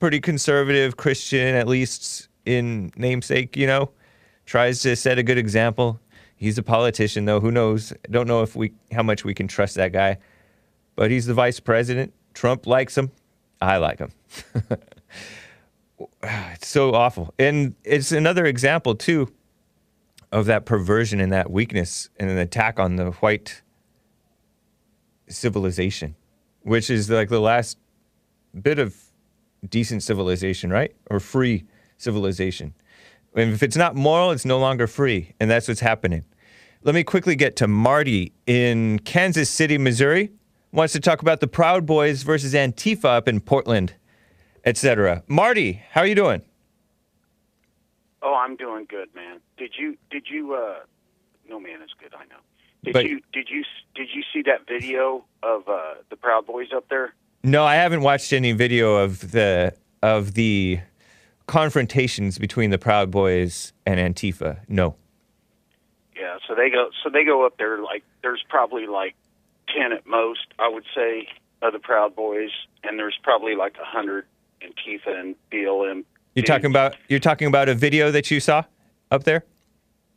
pretty conservative Christian, at least in namesake, you know, tries to set a good example. He's a politician, though. Who knows? Don't know if we how much we can trust that guy, but he's the vice president. Trump likes him. I like him. it's so awful. And it's another example, too, of that perversion and that weakness and an attack on the white civilization, which is like the last bit of decent civilization, right? Or free civilization. And if it's not moral, it's no longer free. And that's what's happening. Let me quickly get to Marty in Kansas City, Missouri. Wants to talk about the Proud Boys versus Antifa up in Portland, etc. Marty, how are you doing? Oh, I'm doing good, man. Did you did you uh no man is good, I know. Did But- you did you did you see that video of uh the Proud Boys up there? No, I haven't watched any video of the of the confrontations between the Proud Boys and Antifa. No. Yeah, so they go so they go up there like there's probably like 10 at most, I would say, of the Proud Boys and there's probably like a 100 Antifa and BLM. You're talking about you're talking about a video that you saw up there?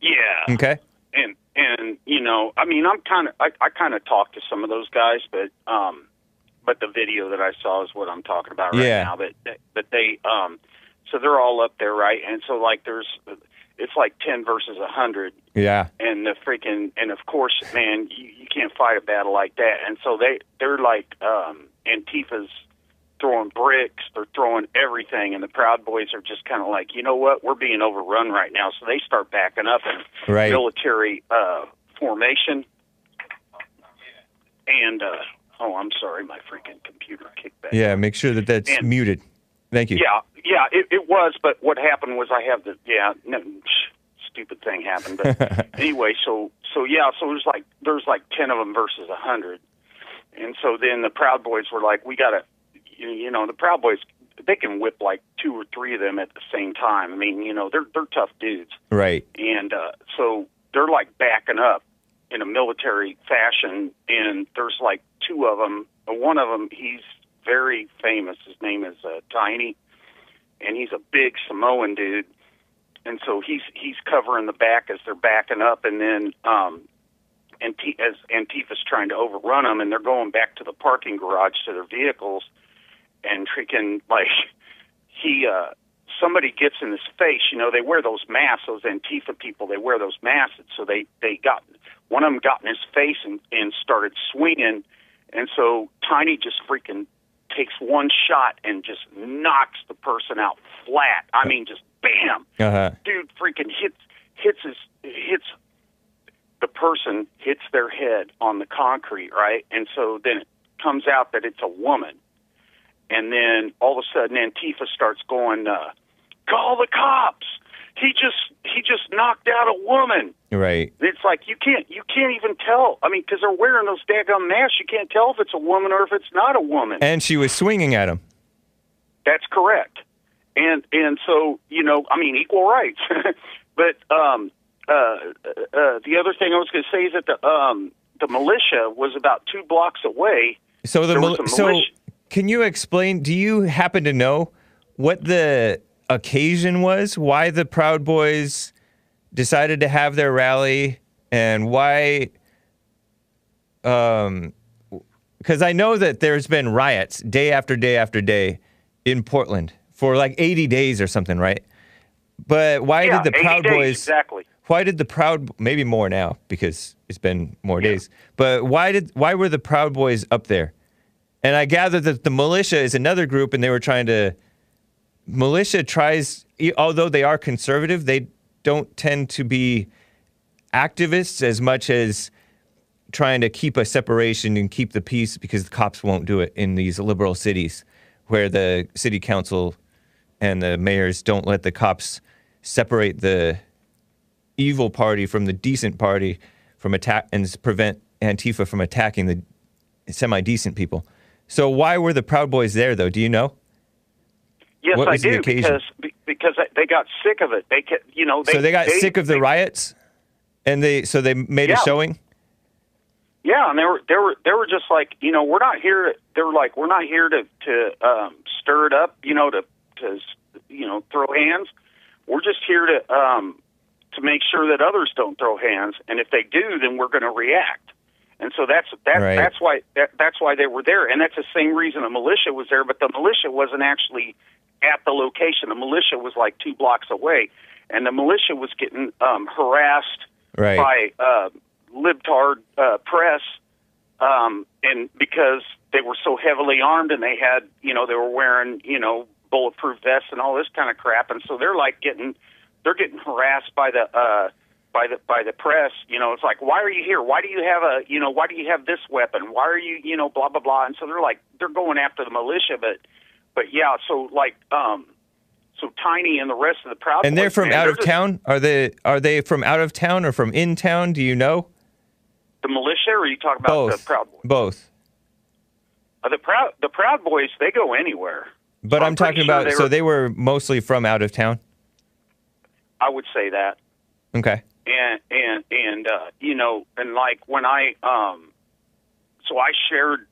Yeah. Okay. and and you know i mean i'm kind of i, I kind of talked to some of those guys but um but the video that i saw is what i'm talking about right Yeah. now but but they um so they're all up there right and so like there's it's like 10 versus a 100 Yeah. and the freaking and of course man you, you can't fight a battle like that and so they they're like um antifa's throwing bricks they're throwing everything and the proud boys are just kind of like you know what we're being overrun right now so they start backing up and Right. military uh formation and uh oh i'm sorry my freaking computer kicked back Yeah, make sure that that's And- muted. Thank you. yeah, yeah, it, it was. But what happened was I have the yeah, no, stupid thing happened. But anyway, so so yeah, so there's like there's like ten of them versus a hundred, and so then the Proud Boys were like, we gotta, you, you know, the Proud Boys they can whip like two or three of them at the same time. I mean, you know, they're they're tough dudes, Right. and uh, so they're like backing up in a military fashion, and there's like two of them. One of them, he's very famous. His name is uh, Tiny, and he's a big Samoan dude. And so he's he's covering the back as they're backing up, and then um, Anti- as Antifa's trying to overrun them, and they're going back to the parking garage to their vehicles, and freaking like he uh somebody gets in his face you know they wear those masks those antifa people they wear those masks so they they got one of them got in his face and and started swinging and so tiny just freaking takes one shot and just knocks the person out flat. I mean, just bam Uh huh. dude freaking hits hits his hits the person hits their head on the concrete, right? And so then it comes out that it's a woman. And then all of a sudden Antifa starts going, uh, call the cops. He just he just knocked out a woman. Right. It's like you can't you can't even tell. I mean, because they're wearing those daggum masks, you can't tell if it's a woman or if it's not a woman. And she was swinging at him. That's correct. And and so you know, I mean, equal rights. but um, uh, uh, the other thing I was going to say is that the um, the militia was about two blocks away. So the There was mil- so militia- can you explain? Do you happen to know what the occasion was? Why the Proud Boys decided to have their rally, and why? Um, because I know that there's been riots day after day after day in Portland for like 80 days or something, right? But why yeah, did the Proud days, Boys? exactly? why did the proud maybe more now because it's been more days but why did why were the proud boys up there and i gather that the militia is another group and they were trying to militia tries although they are conservative they don't tend to be activists as much as trying to keep a separation and keep the peace because the cops won't do it in these liberal cities where the city council and the mayors don't let the cops separate the evil party from the decent party from attack and prevent Antifa from attacking the semi-decent people. So why were the Proud Boys there though? Do you know? Yes, What I do occasion? because because they got sick of it. They you know they so they got sick of the they- riots and they so they made a showing? Yeah, and they were they were they were just like you know we're not here. They were like we're not here to to um, stir it up. You know to to you know throw hands. We're just here to um, to make sure that others don't throw hands, and if they do, then we're going to react. And so that's that, Right. that's why that, that's why they were there, and that's the same reason the militia was there. But the militia wasn't actually at the location. The militia was like two blocks away, and the militia was getting um, harassed Right. by uh, libtard uh, press, um, and because they were so heavily armed and they had, you know, they were wearing, you know, bulletproof vests and all this kind of crap, and so they're like getting, they're getting harassed by the. Uh, by the by the press, you know, it's like, why are you here? Why do you have a, you know, why do you have this weapon? Why are you, you know, blah blah blah? And so they're like, they're going after the militia, but, but yeah, so like, um, so Tiny and the rest of the Proud And they're from man, out they're of just- town? Are they are they from out of town or from in town? Do you know? The militia, or are you talking about Both. the Proud Boys? Both. Uh, the Proud the Proud Boys, they go anywhere. But I'm I'm, pretty talking sure about they so were- they were mostly from out of town. I would say that. Okay. And and and uh you know and like when i um so i shared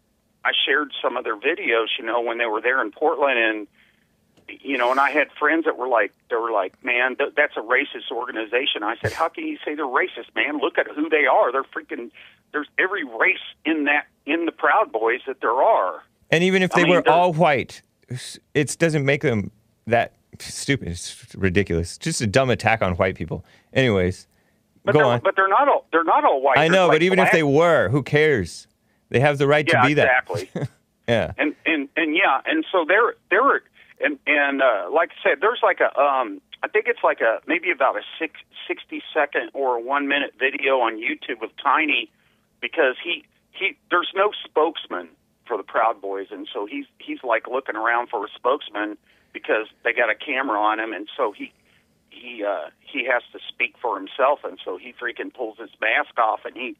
i shared some of their videos you know when they were there in portland and you know and i had friends that were like they were like man th- that's a racist organization i said how can you say they're racist man look at who they are they're freaking there's every race in that in the proud boys that there are And even if I they mean, were all white, it doesn't make them that stupid. It's ridiculous. Just a dumb attack on white people. Anyways, but go they're on. but they're not all they're not all white I know, like, but even if they were, who cares? They have the right yeah to be that. exactly Yeah. and and and yeah, and so there there were and and uh, like I said, there's like a um I think it's like a maybe about a six, 60 second or a one minute video on YouTube of Tiny because he he there's no spokesman for the Proud Boys, and so he's he's like looking around for a spokesman because they got a camera on him, and so he he uh, he has to speak for himself, and so he freaking pulls his mask off and he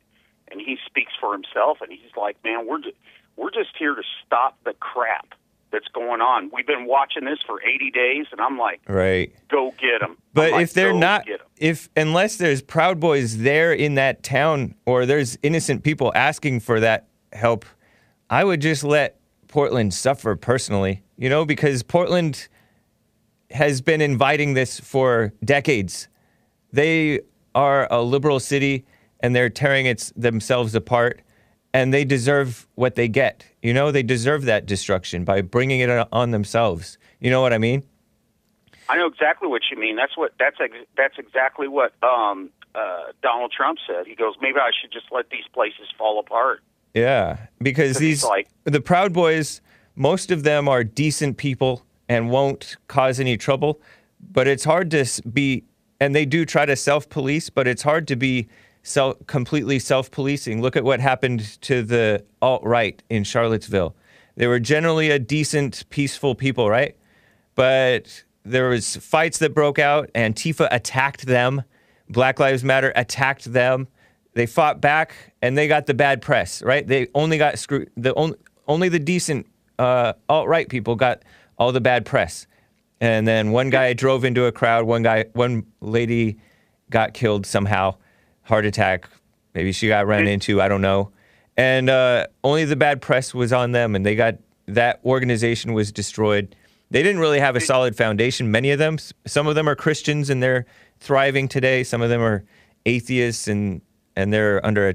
and he speaks for himself, and he's like, man, we're ju- we're just here to stop the crap that's going on. We've been watching this for 80 days, and I'm like, Right. go get them. But if they're not, if unless there's Proud Boys there in that town, or there's innocent people asking for that help, I would just let Portland suffer personally. You know, because Portland has been inviting this for decades. They are a liberal city, and they're tearing its themselves apart, and they deserve what they get. You know, they deserve that destruction by bringing it on themselves. You know what I mean? I know exactly what you mean. That's what that's ex- that's exactly what um, uh, Donald Trump said. He goes, maybe I should just let these places fall apart. Yeah, because these like- the Proud Boys most of them are decent people and won't cause any trouble. But it's hard to be, and they do try to self police, but it's hard to be self, completely self policing. Look at what happened to the alt right in Charlottesville. They were generally a decent, peaceful people, right? But there was fights that broke out. Antifa attacked them. Black Lives Matter attacked them. They fought back, and they got the bad press, right? They only got screwed. The only only the decent uh, alt right people got all the bad press. And then one guy drove into a crowd. One guy, one lady got killed somehow, heart attack. Maybe she got run into. I don't know. And uh, only the bad press was on them, and they got that organization was destroyed. They didn't really have a solid foundation. Many of them, some of them are Christians and they're thriving today. Some of them are atheists and and they're under a,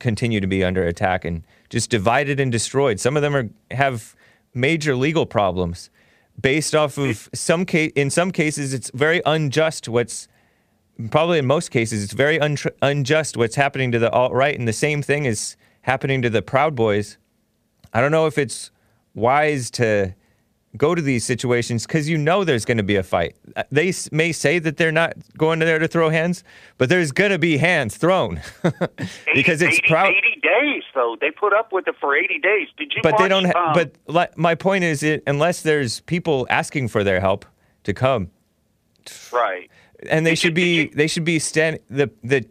continue to be under attack and just divided and destroyed. Some of them are have major legal problems based off of some case. In some cases, it's very unjust. What's probably in most cases, it's very untr unjust what's happening to the alt right, and the same thing is happening to the Proud Boys. I don't know if it's wise to go to these situations because you know there's going to be a fight. Uh, They may say that they're not going there to throw hands, but there's going to be hands thrown because 80, it's proud. 80 days, though. They put up with it for 80 days. Did you But they don't. Ha- um, but li- my point is, it, unless there's people asking for their help to come, Right. and they Did should you- be you- they should be stand the the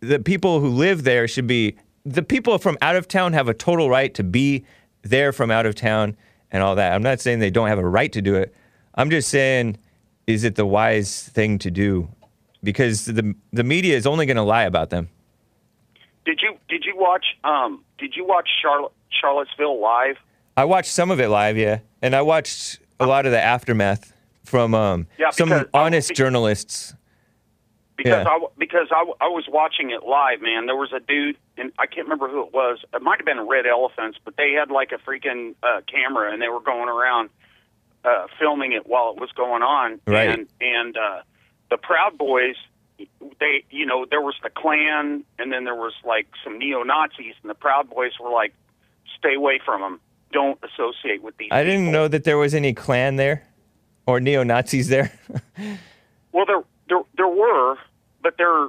the people who live there should be the people from out of town have a total right to be there from out of town and all that. I'm not saying they don't have a right to do it. I'm just saying is it the wise thing to do? Because the the media is only going to lie about them. Did you did you watch um did you watch Charlotte Charlottesville live? I watched some of it live, yeah, and I watched a lot of the aftermath from um, Yeah, some I- honest journalists. Because Yeah. I because I, I was watching it live, man. There was a dude, and I can't remember who it was. It might have been Red Elephants, but they had like a freaking uh, camera, and they were going around uh, filming it while it was going on. Right. And and uh, the Proud Boys, they you know there was the Klan, and then there was like some neo Nazis, and the Proud Boys were like, stay away from them. Don't associate with these. I didn't know that there was any Klan there or neo Nazis there. Well, there there there were, but they're.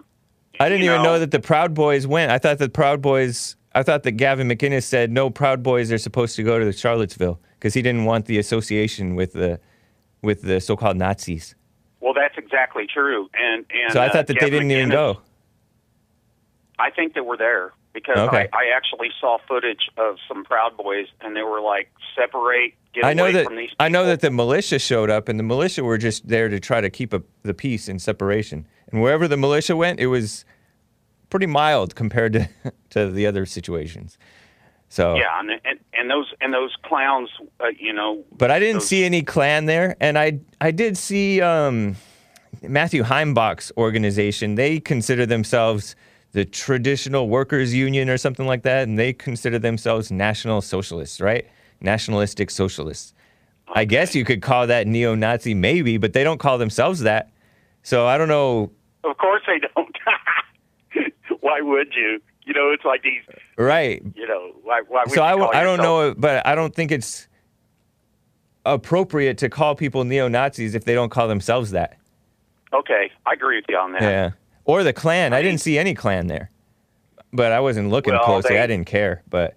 I didn't even know that the Proud Boys went. I thought the Proud Boys. I thought that Gavin McInnes said no Proud Boys are supposed to go to Charlottesville because he didn't want the association with the with the so-called Nazis. Well, that's exactly true, and and So I uh, thought that they didn't even go. I think they were there because Okay. I, I actually saw footage of some Proud Boys, and they were like, "Separate, get I know away that from these." I know that the militia showed up, and the militia were just there to try to keep a, the peace and separation. And wherever the militia went, it was pretty mild compared to to the other situations. So Yeah, and, and and those and those clowns, uh, you know. But I didn't those- see any Klan there, and I I did see um, Matthew Heimbach's organization. They consider themselves the Traditional Workers Union or something like that, and they consider themselves National Socialists, right? Nationalistic Socialists. I guess you could call that neo-Nazi, maybe, but they don't call themselves that. So I don't know. Of course they don't. why would you? You know, it's like these. Right. You know, why? why would So you I, I don't know, but I don't think it's appropriate to call people neo-Nazis if they don't call themselves that. Okay, I agree with you on that. Yeah. Or the Klan. I, I didn't see any Klan there. But I wasn't looking Well, closely. they- I didn't care. But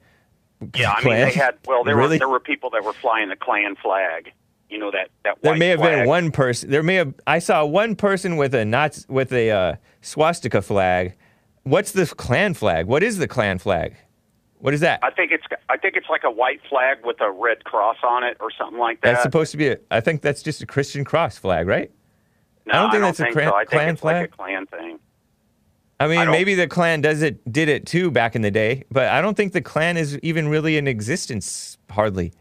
Yeah, I mean, Klan? they had. Well, there really? were there were people that were flying the Klan flag. You know that that. there may have flag. been one person. There may have. I saw one person with a Nazi, with a uh, swastika flag. What's the Klan flag? What is the Klan flag? What is that? I think it's I think it's like a white flag with a red cross on it or something like that. That's supposed to be. A, I think that's just a Christian cross flag, right? no, I don't think that's a think Klan- so. I think Klan it's flag. like a Klan thing. I mean, I maybe the Klan does it, did it too back in the day, but I don't think the Klan is even really in existence hardly.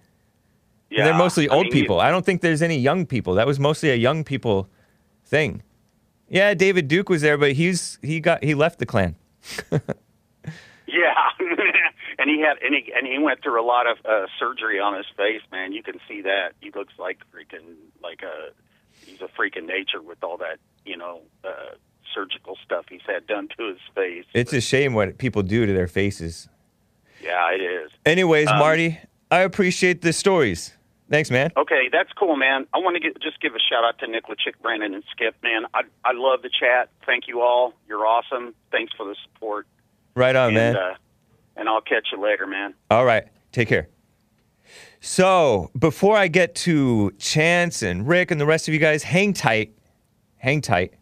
Yeah, They're mostly I old mean, people. I don't think there's any young people. That was mostly a young people thing. Yeah, David Duke was there, but he's he got he left the Klan. Yeah, and he had and he and he went through a lot of uh, surgery on his face. Man, you can see that. He looks like freaking like a he's a freak of nature with all that you know uh, surgical stuff he's had done to his face. It's a shame what people do to their faces. yeah, it is. Anyways, Um, Marty, I appreciate the stories. Thanks, man. Okay, that's cool, man. I want to get, just give a shout out to Nicola, Chick, Brandon, and Skip, man. I I love the chat. Thank you all. You're awesome. Thanks for the support. Right on, and, man. Uh, and I'll catch you later, man. All right. Take care. So, before I get to Chance and Rick and the rest of you guys, hang tight. Hang tight.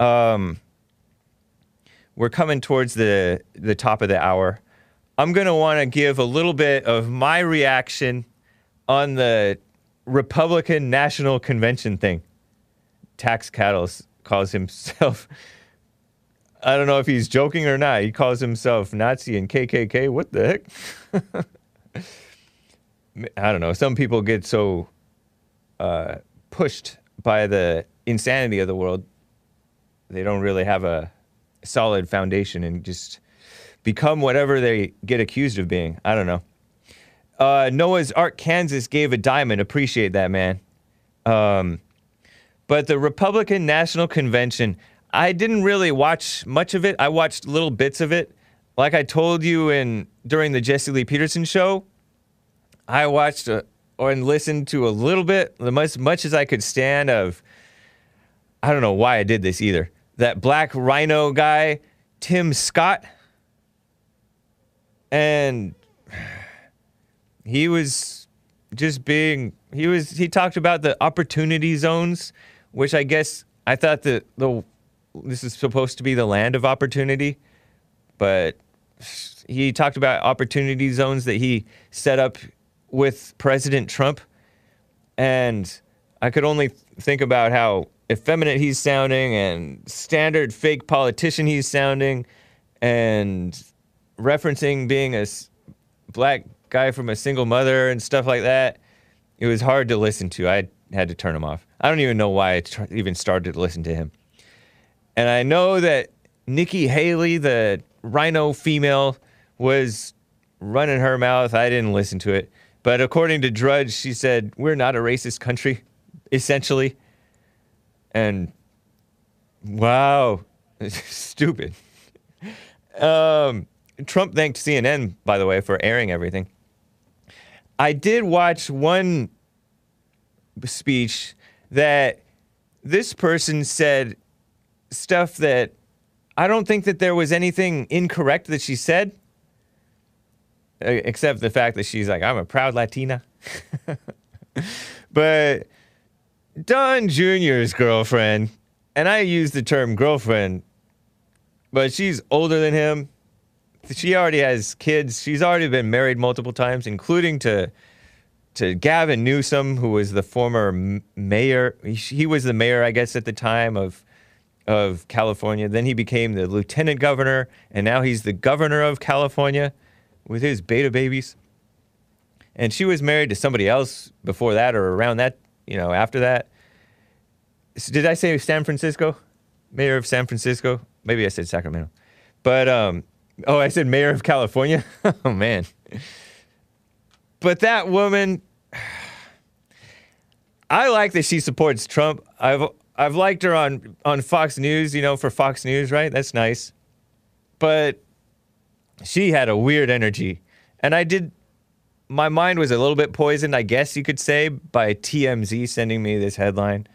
Um, we're coming towards the the top of the hour. I'm going to want to give a little bit of my reaction on the Republican National Convention thing. Tax Cattles calls himself I don't know if he's joking or not. He calls himself Nazi and KKK. What the heck? I don't know. Some people get so uh, pushed by the insanity of the world, they don't really have a solid foundation and just become whatever they get accused of being. I don't know. Uh, Noah's Ark, Kansas gave a diamond. Appreciate that, man. Um, but the Republican National Convention, I didn't really watch much of it. I watched little bits of it. Like I told you in during the Jesse Lee Peterson show, I watched a, or and listened to a little bit, much much as I could stand of. I don't know why I did this either. That black RINO guy, Tim Scott, and he was just being he was he talked about the opportunity zones, which I guess I thought that the this is supposed to be the land of opportunity, but he talked about opportunity zones that he set up with President Trump, and I could only think about how effeminate he's sounding and standard fake politician he's sounding, and referencing being a black guy from a single mother and stuff like that. It was hard to listen to. I had to turn him off. I don't even know why I tr- even started to listen to him. And I know that Nikki Haley, the RINO female, was running her mouth. I didn't listen to it. But according to Drudge, she said, We're not a racist country, essentially. And wow, stupid. Um, Trump thanked CNN, by the way, for airing everything. I did watch one speech that this person said stuff that I don't think that there was anything incorrect that she said, except the fact that she's like, I'm a proud Latina. but Don Jr.'s girlfriend, and I use the term girlfriend, but she's older than him. She already has kids. She's already been married multiple times, including to to Gavin Newsom, who was the former mayor. He, was the mayor, I guess, at the time of of California. Then he became the lieutenant governor, and now he's the governor of California with his beta babies. And she was married to somebody else before that or around that, you know, after that. S- Did I say San Francisco? Mayor of San Francisco? Maybe I said Sacramento. But um oh, I said mayor of California. oh man. But that woman I like that she supports Trump. I've I've liked her on on Fox News, you know, for Fox News, right? That's nice. But she had a weird energy. And I did my mind was a little bit poisoned, I guess you could say, by TMZ sending me this headline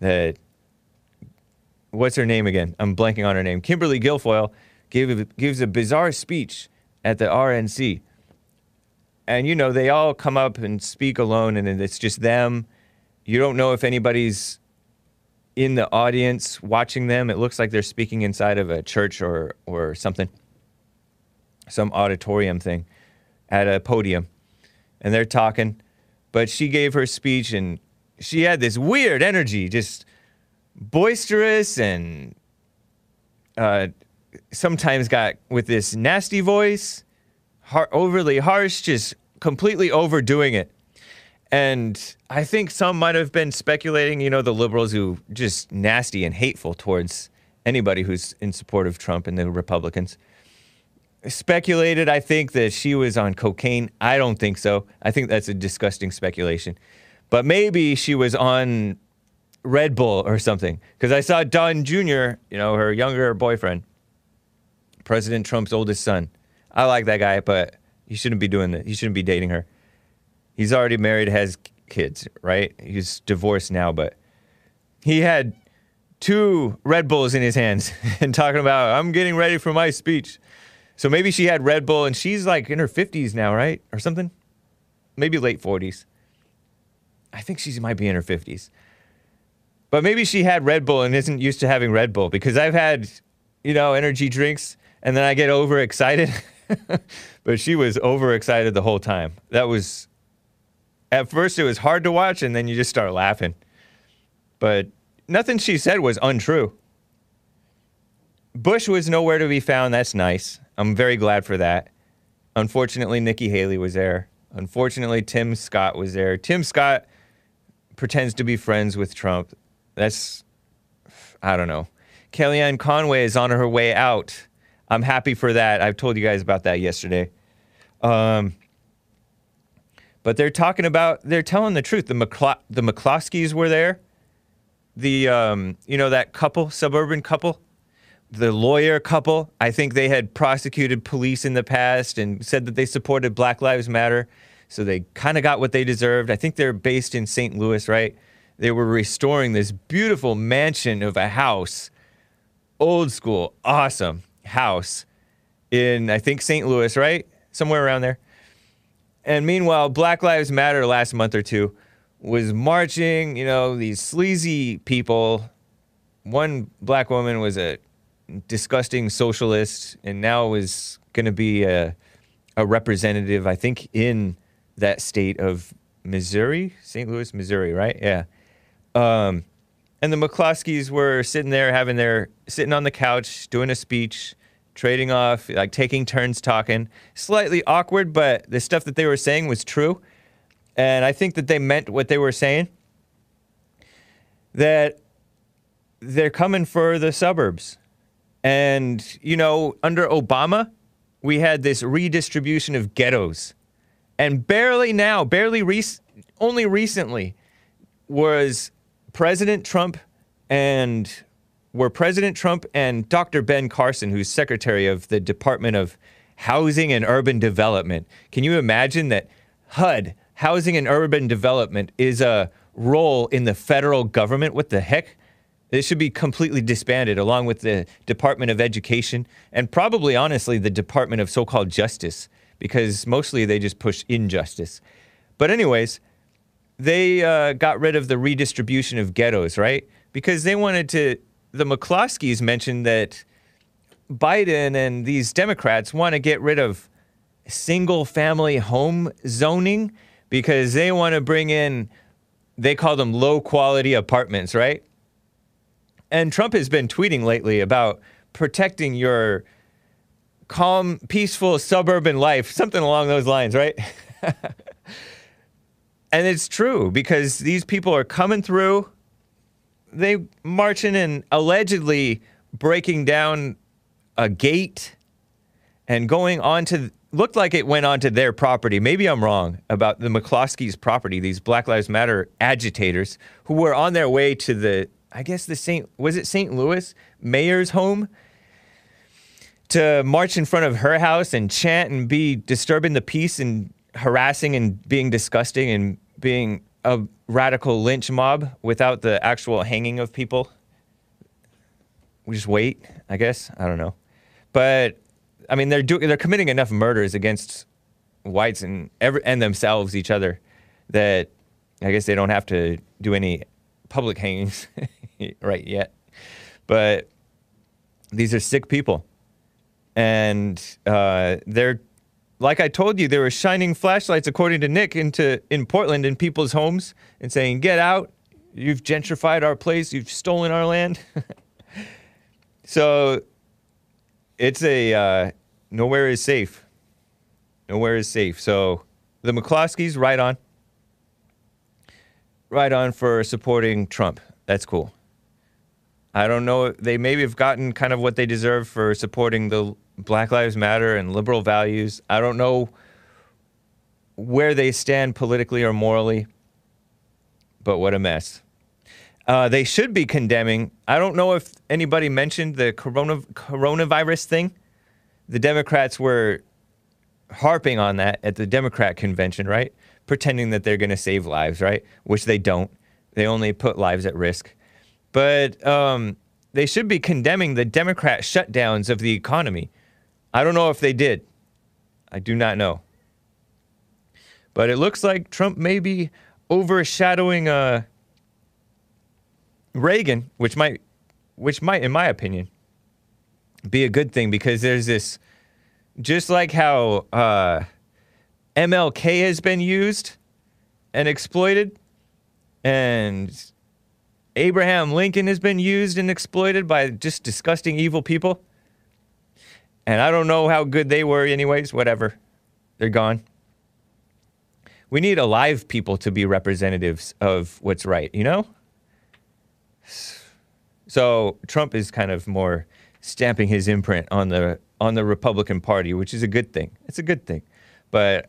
that what's her name again? I'm blanking on her name. Kimberly Guilfoyle gave a, gives a bizarre speech at the RNC. And you know, they all come up and speak alone and it's just them. You don't know if anybody's in the audience watching them. It looks like they're speaking inside of a church or or something. Some auditorium thing at a podium. And they're talking. But she gave her speech and she had this weird energy, just boisterous and uh, sometimes got with this nasty voice, har- overly harsh, just completely overdoing it. And I think some might have been speculating, you know, the liberals who just nasty and hateful towards anybody who's in support of Trump and the Republicans. Speculated, I think, that she was on cocaine. I don't think so. I think that's a disgusting speculation. But maybe she was on Red Bull or something. Because I saw Don Jr., you know, her younger boyfriend, President Trump's oldest son. I like that guy, but he shouldn't be doing that. He shouldn't be dating her. He's already married, has kids, right? He's divorced now, but he had two Red Bulls in his hands and talking about, I'm getting ready for my speech. So maybe she had Red Bull and she's like in her 50s now, right? Or something? Maybe late 40s. I think she might be in her 50s. But maybe she had Red Bull and isn't used to having Red Bull because I've had, you know, energy drinks and then I get overexcited. but she was overexcited the whole time. That was, at first, it was hard to watch and then you just start laughing. But nothing she said was untrue. Bush was nowhere to be found. That's nice. I'm very glad for that. Unfortunately, Nikki Haley was there. Unfortunately, Tim Scott was there. Tim Scott pretends to be friends with Trump. That's, I don't know. Kellyanne Conway is on her way out. I'm happy for that. I've told you guys about that yesterday. Um, but they're talking about, they're telling the truth. The, McCla- the McCloskeys were there. The, um, you know, that couple, suburban couple the lawyer couple, I think they had prosecuted police in the past and said that they supported Black Lives Matter. So they kind of got what they deserved. I think they're based in St. Louis, right? They were restoring this beautiful mansion of a house, old school, awesome house in, I think, St. Louis, right? Somewhere around there. And meanwhile, Black Lives Matter last month or two was marching, you know, these sleazy people. One black woman was a disgusting socialist and now is going to be a, a representative, I think, in that state of Missouri, St. Louis, Missouri, right? Yeah. Um, and the McCloskeys were sitting there having their, sitting on the couch, doing a speech, trading off, like taking turns talking. Slightly awkward, but the stuff that they were saying was true. And I think that they meant what they were saying. That they're coming for the suburbs. And, you know, under Obama, we had this redistribution of ghettos. And barely now, barely rec- only recently, was President Trump and were President Trump and Dr. Ben Carson, who's Secretary of the Department of Housing and Urban Development. Can you imagine that HUD, Housing and Urban Development, is a role in the federal government? What the heck? It should be completely disbanded along with the Department of Education and probably, honestly, the Department of so called Justice because mostly they just push injustice. But, anyways, they uh, got rid of the redistribution of ghettos, right? Because they wanted to. The McCloskeys mentioned that Biden and these Democrats want to get rid of single family home zoning because they want to bring in, they call them low quality apartments, right? And Trump has been tweeting lately about protecting your calm, peaceful suburban life, something along those lines, right? and it's true because these people are coming through, they marching and allegedly breaking down a gate and going onto looked like it went onto their property. Maybe I'm wrong about the McCloskeys' property, these Black Lives Matter agitators who were on their way to the I guess the St. was it St. Louis mayor's home to march in front of her house and chant and be disturbing the peace and harassing and being disgusting and being a radical lynch mob without the actual hanging of people. We just wait, I guess. I don't know. But I mean they're doing they're committing enough murders against whites and every and themselves each other that I guess they don't have to do any public hangings right yet. But these are sick people. And uh, they're, like I told you, they were shining flashlights, according to Nick, into in Portland in people's homes and saying, Get out. You've gentrified our place. You've stolen our land. so it's a uh, nowhere is safe. Nowhere is safe. So the McCloskeys, right on. Right on for supporting Trump. That's cool. I don't know. They maybe have gotten kind of what they deserve for supporting the Black Lives Matter and liberal values. I don't know where they stand politically or morally, but what a mess. Uh, they should be condemning. I don't know if anybody mentioned the corona, coronavirus thing. The Democrats were harping on that at the Democrat convention, right? pretending that they're going to save lives, right? Which they don't. They only put lives at risk. But um, they should be condemning the Democrat shutdowns of the economy. I don't know if they did. I do not know. But it looks like Trump may be overshadowing uh, Reagan, which might, which might, in my opinion, be a good thing because there's this, just like how uh, MLK has been used and exploited, and Abraham Lincoln has been used and exploited by just disgusting, evil people. And I don't know how good they were, anyways, whatever. They're gone. We need alive people to be representatives of what's right, you know? So Trump is kind of more stamping his imprint on the on the Republican Party, which is a good thing. It's a good thing. But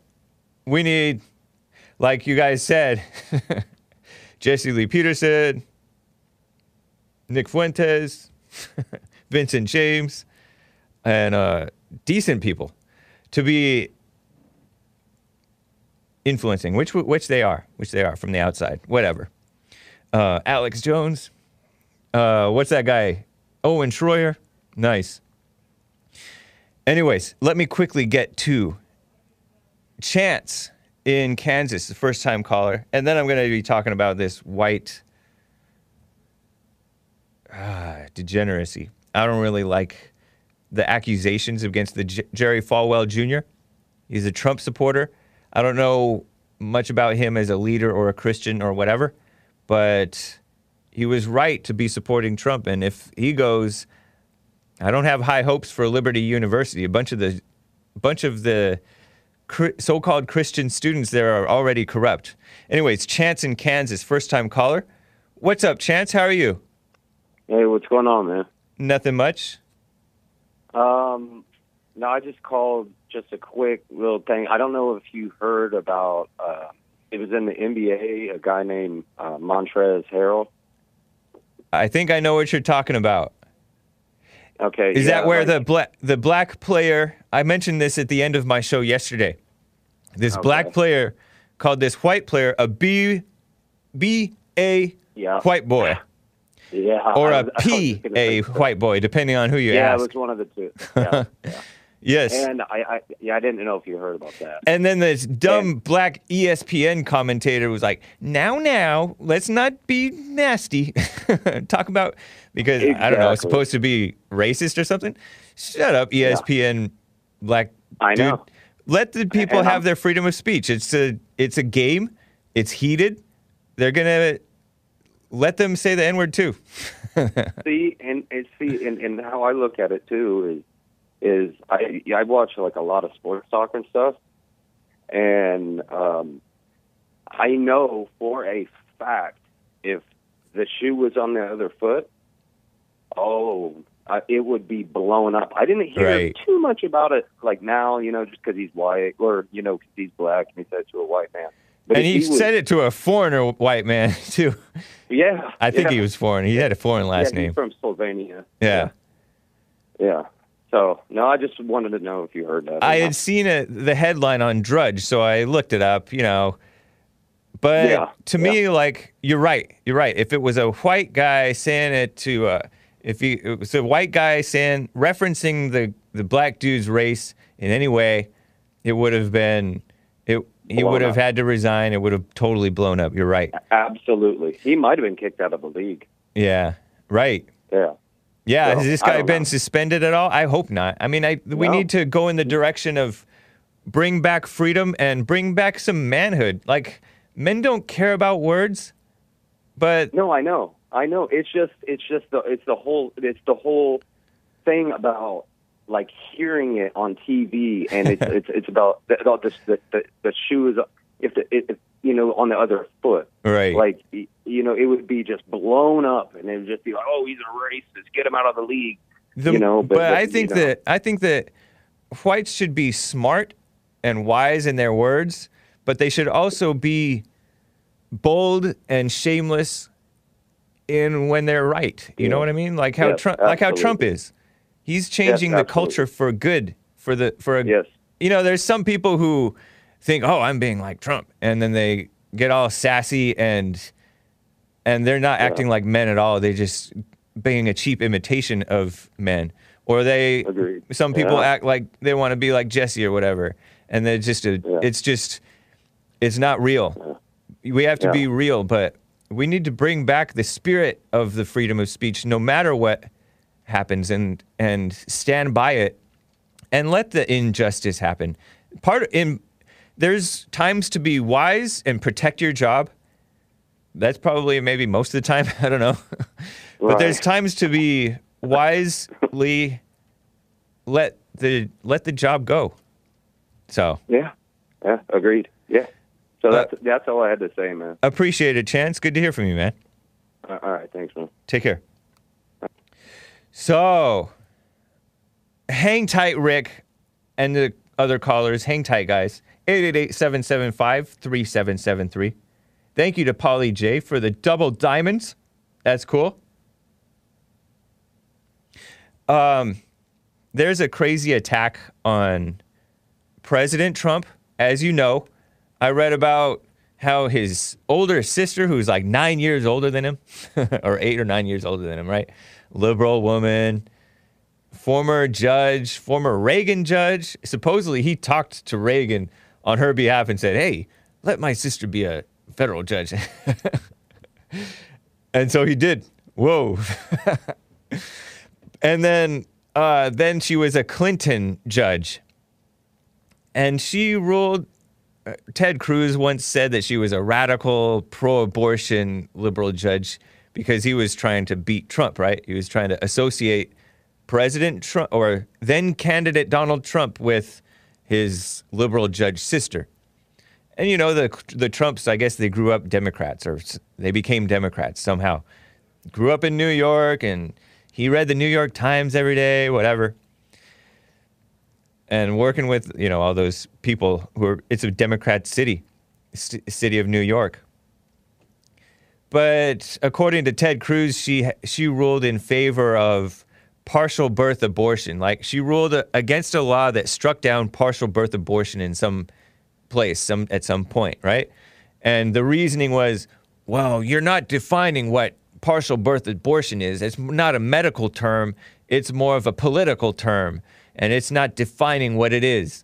we need, like you guys said, Jesse Lee Peterson, Nick Fuentes, Vincent James, and uh, decent people to be influencing, which which they are, which they are from the outside, whatever. Uh, Alex Jones, uh, what's that guy? Owen Schroyer, nice. Anyways, let me quickly get to Chance in Kansas, the first time caller, and then I'm going to be talking about this white ah, degeneracy. I don't really like the accusations against the J- Jerry Falwell Jr. He's a Trump supporter. I don't know much about him as a leader or a Christian or whatever, but he was right to be supporting Trump. And if he goes, I don't have high hopes for Liberty University. A bunch of the, bunch of the so-called Christian students there are already corrupt. Anyways, Chance in Kansas, first-time caller. What's up, Chance? How are you? Hey, what's going on, man? Nothing much. Um, no, I just called just a quick little thing. I don't know if you heard about. Uh, it was in the NBA. A guy named uh, Montrezl Harrell. I think I know what you're talking about. Okay, Is yeah, that where like- the black the black player? I mentioned this at the end of my show yesterday. This black player called this white player a B B A Yeah. white boy yeah, or a was- I was P A white boy, depending on who you Yeah, ask. Yeah, it was one of the two. Yeah, yeah. yes. And I, I, yeah, I didn't know if you heard about that. And then this dumb And- black ESPN commentator was like, "Now, now, let's not be nasty. Talk about because I don't know, it's supposed to be racist or something. Shut up, ESPN, black I dude. know. Let the people And have I'm- their freedom of speech. It's a it's a game. It's heated. They're gonna let them say the N word too. see and, and see and, and how I look at it too is is I I watch like a lot of sports talk and stuff, and um, I know for a fact if the shoe was on the other foot, oh, I, it would be blown up. I didn't hear Right. too much about it like now, you know, just because he's white or you know 'cause he's black and he said to a white man. But and if he, was- said it to a foreigner white man too. Yeah, I think yeah. he was foreign. He had a foreign last yeah, name. He's from Slovenia. yeah. Yeah. So no, I just wanted to know if you heard that. I had seen it, the headline on Drudge, so I looked it up, you know. But Yeah, to me, like, you're right. You're right. If it was a white guy saying it to, uh, if he, it was a white guy saying, referencing the, the black dude's race in any way, it would have been, it, he would have up. had to resign. It would have totally blown up. You're right. Absolutely. He might have been kicked out of the league. Yeah. Right. Yeah. Yeah, So, has this guy been know. suspended at all? I hope not. I mean, I we No. need to go in the mm. direction of bring back freedom and bring back some manhood. Like men don't care about words, but No, I know. I know. It's just it's just the it's the whole it's the whole thing about like hearing it on TV and it's it's it's about the, about this the, the the shoes if the if you know on the other foot right. like you know it would be just blown up and it would just be like oh he's a racist get him out of the league The- you know, but, but- I you think know. that I think that whites should be smart and wise in their words, but they should also be bold and shameless in when they're right. You know what I mean? Like how Trump like how Trump is. He's changing the culture for good for the for a yes you know, there's some people who think, oh, I'm being like Trump, and then they get all sassy and and they're not acting like men at all. They're just being a cheap imitation of men, or they. Agreed. Some people Yeah. act like they want to be like Jesse or whatever, and they're just a. Yeah. It's just, it's not real. We have to Yeah. be real, but we need to bring back the spirit of the freedom of speech, no matter what happens, and and stand by it, and let the injustice happen. Part in there's times to be wise and protect your job. That's probably maybe most of the time. I don't know. but there's times to be wisely let the let the job go. So Yeah. Yeah. Agreed. Yeah. So Uh, that's that's all I had to say, man. appreciate it, Chance. Good to hear from you, man. Uh, All right. Thanks, man. Take care. So, hang tight, Rick, and the other callers. Hang tight, guys. 888 775 3773. Thank you to Polly J for the double diamonds. That's cool. Um, there's a crazy attack on President Trump. As you know, I read about how his older sister, who's like nine years older than him, or eight or nine years older than him, right? Liberal woman, former judge, former Reagan judge. Supposedly, he talked to Reagan on her behalf and said, Hey, let my sister be a federal judge. and so he did. Whoa. and then, uh, then she was a Clinton judge. And she ruled uh, Ted Cruz once said that she was a radical pro-abortion liberal judge because he was trying to beat Trump, right? He was trying to associate President Trump or then candidate Donald Trump with his liberal judge sister. And you know the the Trumps, I guess they grew up Democrats or they became Democrats somehow. Grew up in New York and he read the New York Times every day, whatever and working with you know all those people who are it's a democrat city city of new york but according to ted cruz she she ruled in favor of partial birth abortion. Like she ruled against a law that struck down partial birth abortion in some place some at some point right? And the reasoning was well you're not defining what partial birth abortion is. It's not a medical term. It's more of a political term. And it's not defining what it is.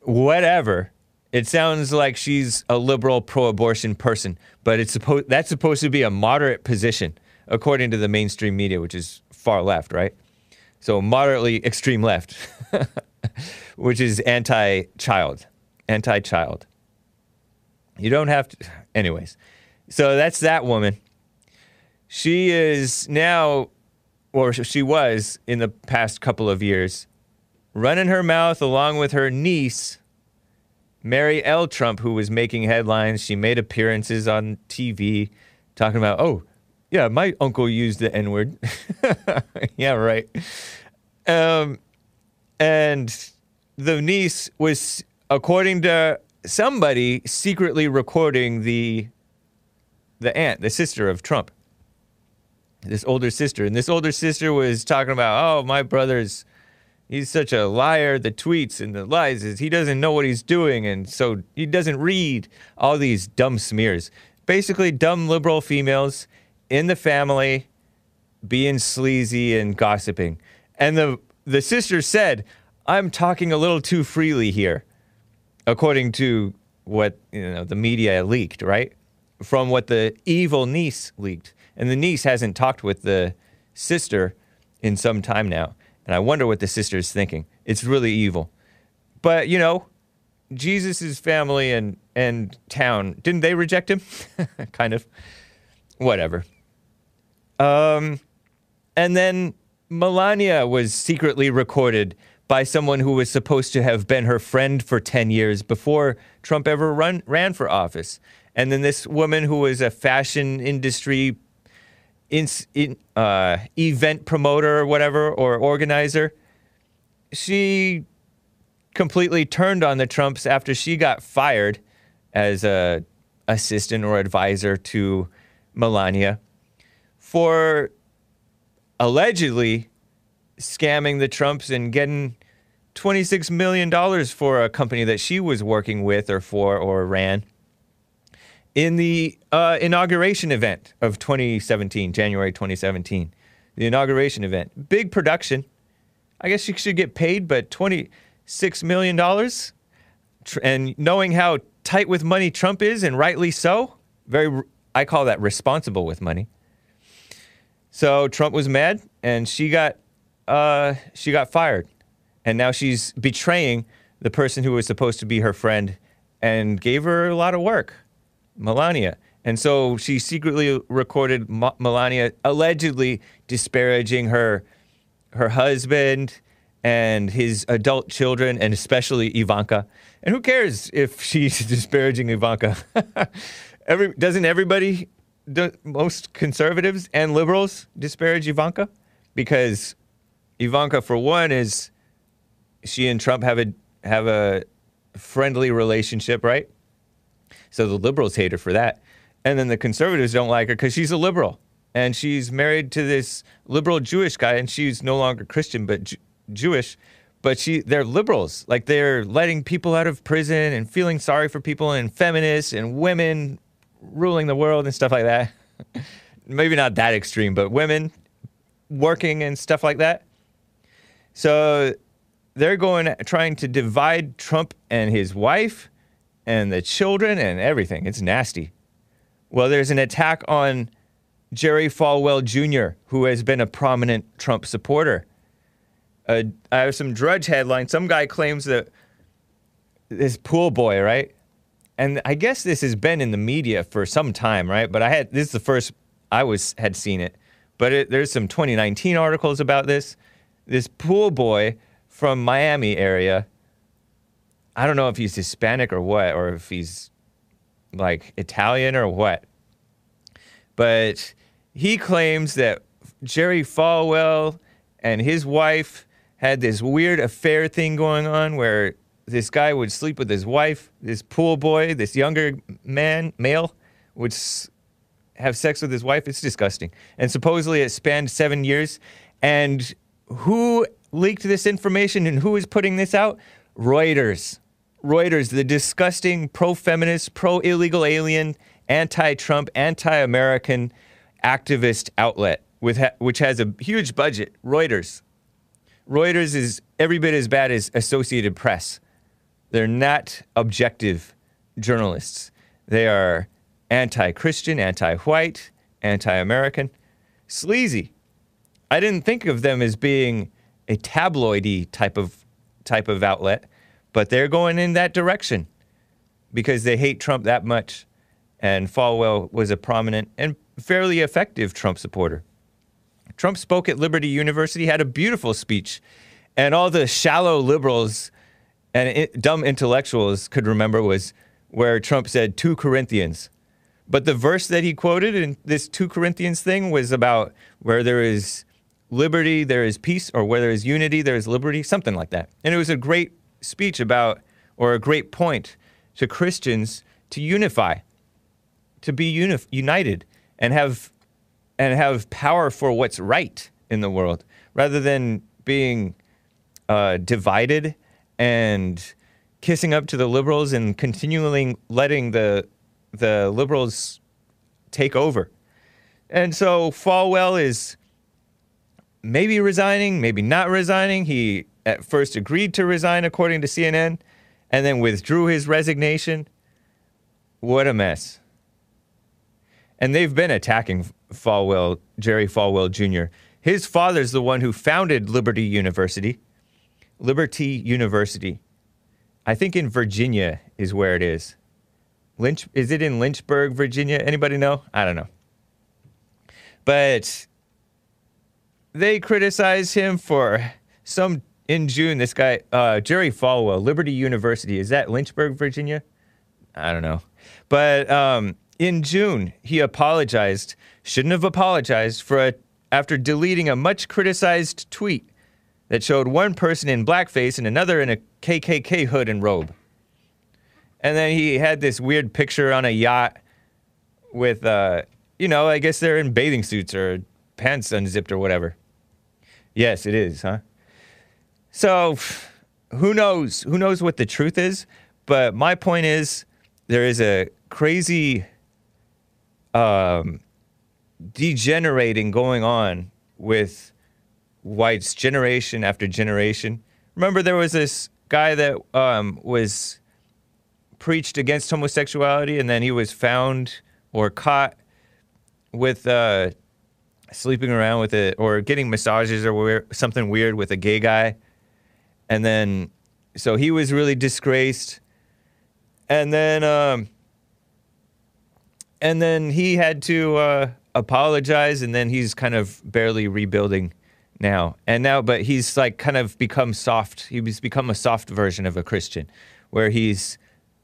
Whatever it sounds like she's a liberal pro-abortion person but it's supposed that's supposed to be a moderate position according to the mainstream media which is far left right? So moderately extreme left which is anti-child anti-child. You don't have to anyways. So that's that woman. She is now or she was in the past couple of years running her mouth along with her niece Mary L. Trump, who was making headlines. She made appearances on TV talking about, oh, yeah, my uncle used the N word. yeah, right. Um, and the niece was, according to somebody, secretly recording the the aunt, the sister of Trump, this older sister. And this older sister was talking about, oh, my brother's he's such a liar the tweets and the lies is he doesn't know what he's doing and so he doesn't read all these dumb smears. Basically dumb liberal females in the family being sleazy and gossiping. And the the sister said i'm talking a little too freely here according to what you know the media leaked right? From what the evil niece leaked. And the niece hasn't talked with the sister in some time now and i wonder what the sister is thinking. It's really evil. But you know jesus' family and and town didn't they reject him? Kind of. Whatever. Um and then Melania was secretly recorded by someone who was supposed to have been her friend for 10 years before Trump ever run, ran for office. And then this woman who was a fashion industry in, in, uh, event promoter or whatever, or organizer, she completely turned on the Trumps after she got fired as a assistant or advisor to Melania for allegedly scamming the Trumps and getting $26 million for a company that she was working with or for or ran in the uh, inauguration event of 2017, January 2017. The inauguration event. Big production. I guess she should get paid, but $26 million? And knowing how tight with money Trump is, and rightly so, very, I call that responsible with money. So Trump was mad, and she got, uh, she got fired, and now she's betraying the person who was supposed to be her friend, and gave her a lot of work, Melania. And so she secretly recorded Ma- Melania allegedly disparaging her, her husband and his adult children, and especially Ivanka. And who cares if she's disparaging Ivanka? Every, doesn't everybody, do, most conservatives and liberals disparage Ivanka? Because Ivanka, for one, is she and Trump have a have a friendly relationship, right? So the liberals hate her for that, and then the conservatives don't like her because she's a liberal and she's married to this liberal Jewish guy, and she's no longer Christian but Jewish. But she, they're liberals, like they're letting people out of prison and feeling sorry for people and feminists and women ruling the world and stuff like that. Maybe not that extreme, but women working and stuff like that. So they're going trying to divide Trump and his wife and the children and everything. It's nasty. Well, there's an attack on Jerry Falwell Jr., who has been a prominent Trump supporter. Uh, I have some drudge headline. Some guy claims that this pool boy, right? And I guess this has been in the media for some time, right? But I had this is the first I was had seen it. But it, there's some 2019 articles about this. This pool boy from Miami area. I don't know if he's Hispanic or what, or if he's like Italian or what. But he claims that Jerry Falwell and his wife had this weird affair thing going on where this guy would sleep with his wife, this pool boy, this younger man, male, would s- have sex with his wife. It's disgusting. And supposedly it spanned seven years. And who leaked this information and who is putting this out? Reuters. Reuters, the disgusting pro feminist, pro illegal alien, anti Trump, anti American activist outlet, with ha- which has a huge budget. Reuters. Reuters is every bit as bad as Associated Press. They're not objective journalists. They are anti Christian, anti white, anti American, sleazy. I didn't think of them as being a tabloidy type of type of outlet, but they're going in that direction because they hate Trump that much. And Falwell was a prominent and fairly effective Trump supporter. Trump spoke at Liberty University, had a beautiful speech, and all the shallow liberals and i dumb intellectuals could remember was where Trump said 2 Corinthians. But the verse that he quoted in this 2 Corinthians thing was about where there is liberty, there is peace, or where there is unity, there is liberty, something like that. And it was a great speech about, or a great point to Christians to unify, to be unif- united, and have and have power for what's right in the world, rather than being uh, divided and kissing up to the liberals and continually letting the the liberals take over. And so Falwell is maybe resigning, maybe not resigning. He at first agreed to resign, according to CNN, and then withdrew his resignation. What a mess. And they've been attacking Falwell, Jerry Falwell Jr. His father's the one who founded Liberty University. Liberty University. I think in Virginia is where it is. Lynch is it in Lynchburg, Virginia? Anybody know? I don't know. But they criticize him for some in June. This guy, uh, Jerry Falwell, Liberty University, is that Lynchburg, Virginia? I don't know. But um, in June, he apologized. Shouldn't have apologized for a, after deleting a much criticized tweet that showed one person in blackface and another in a KKK hood and robe. And then he had this weird picture on a yacht with, uh, you know, I guess they're in bathing suits or pants unzipped or whatever. Yes, it is, huh? So, who knows? Who knows what the truth is? But my point is, there is a crazy um, degenerating going on with whites generation after generation. Remember, there was this guy that um, was preached against homosexuality, and then he was found or caught with uh, sleeping around with it or getting massages or something weird with a gay guy. And then, so he was really disgraced. And then, um, and then he had to uh, apologize, and then he's kind of barely rebuilding now. And now, but he's like kind of become soft. He's become a soft version of a Christian, where he's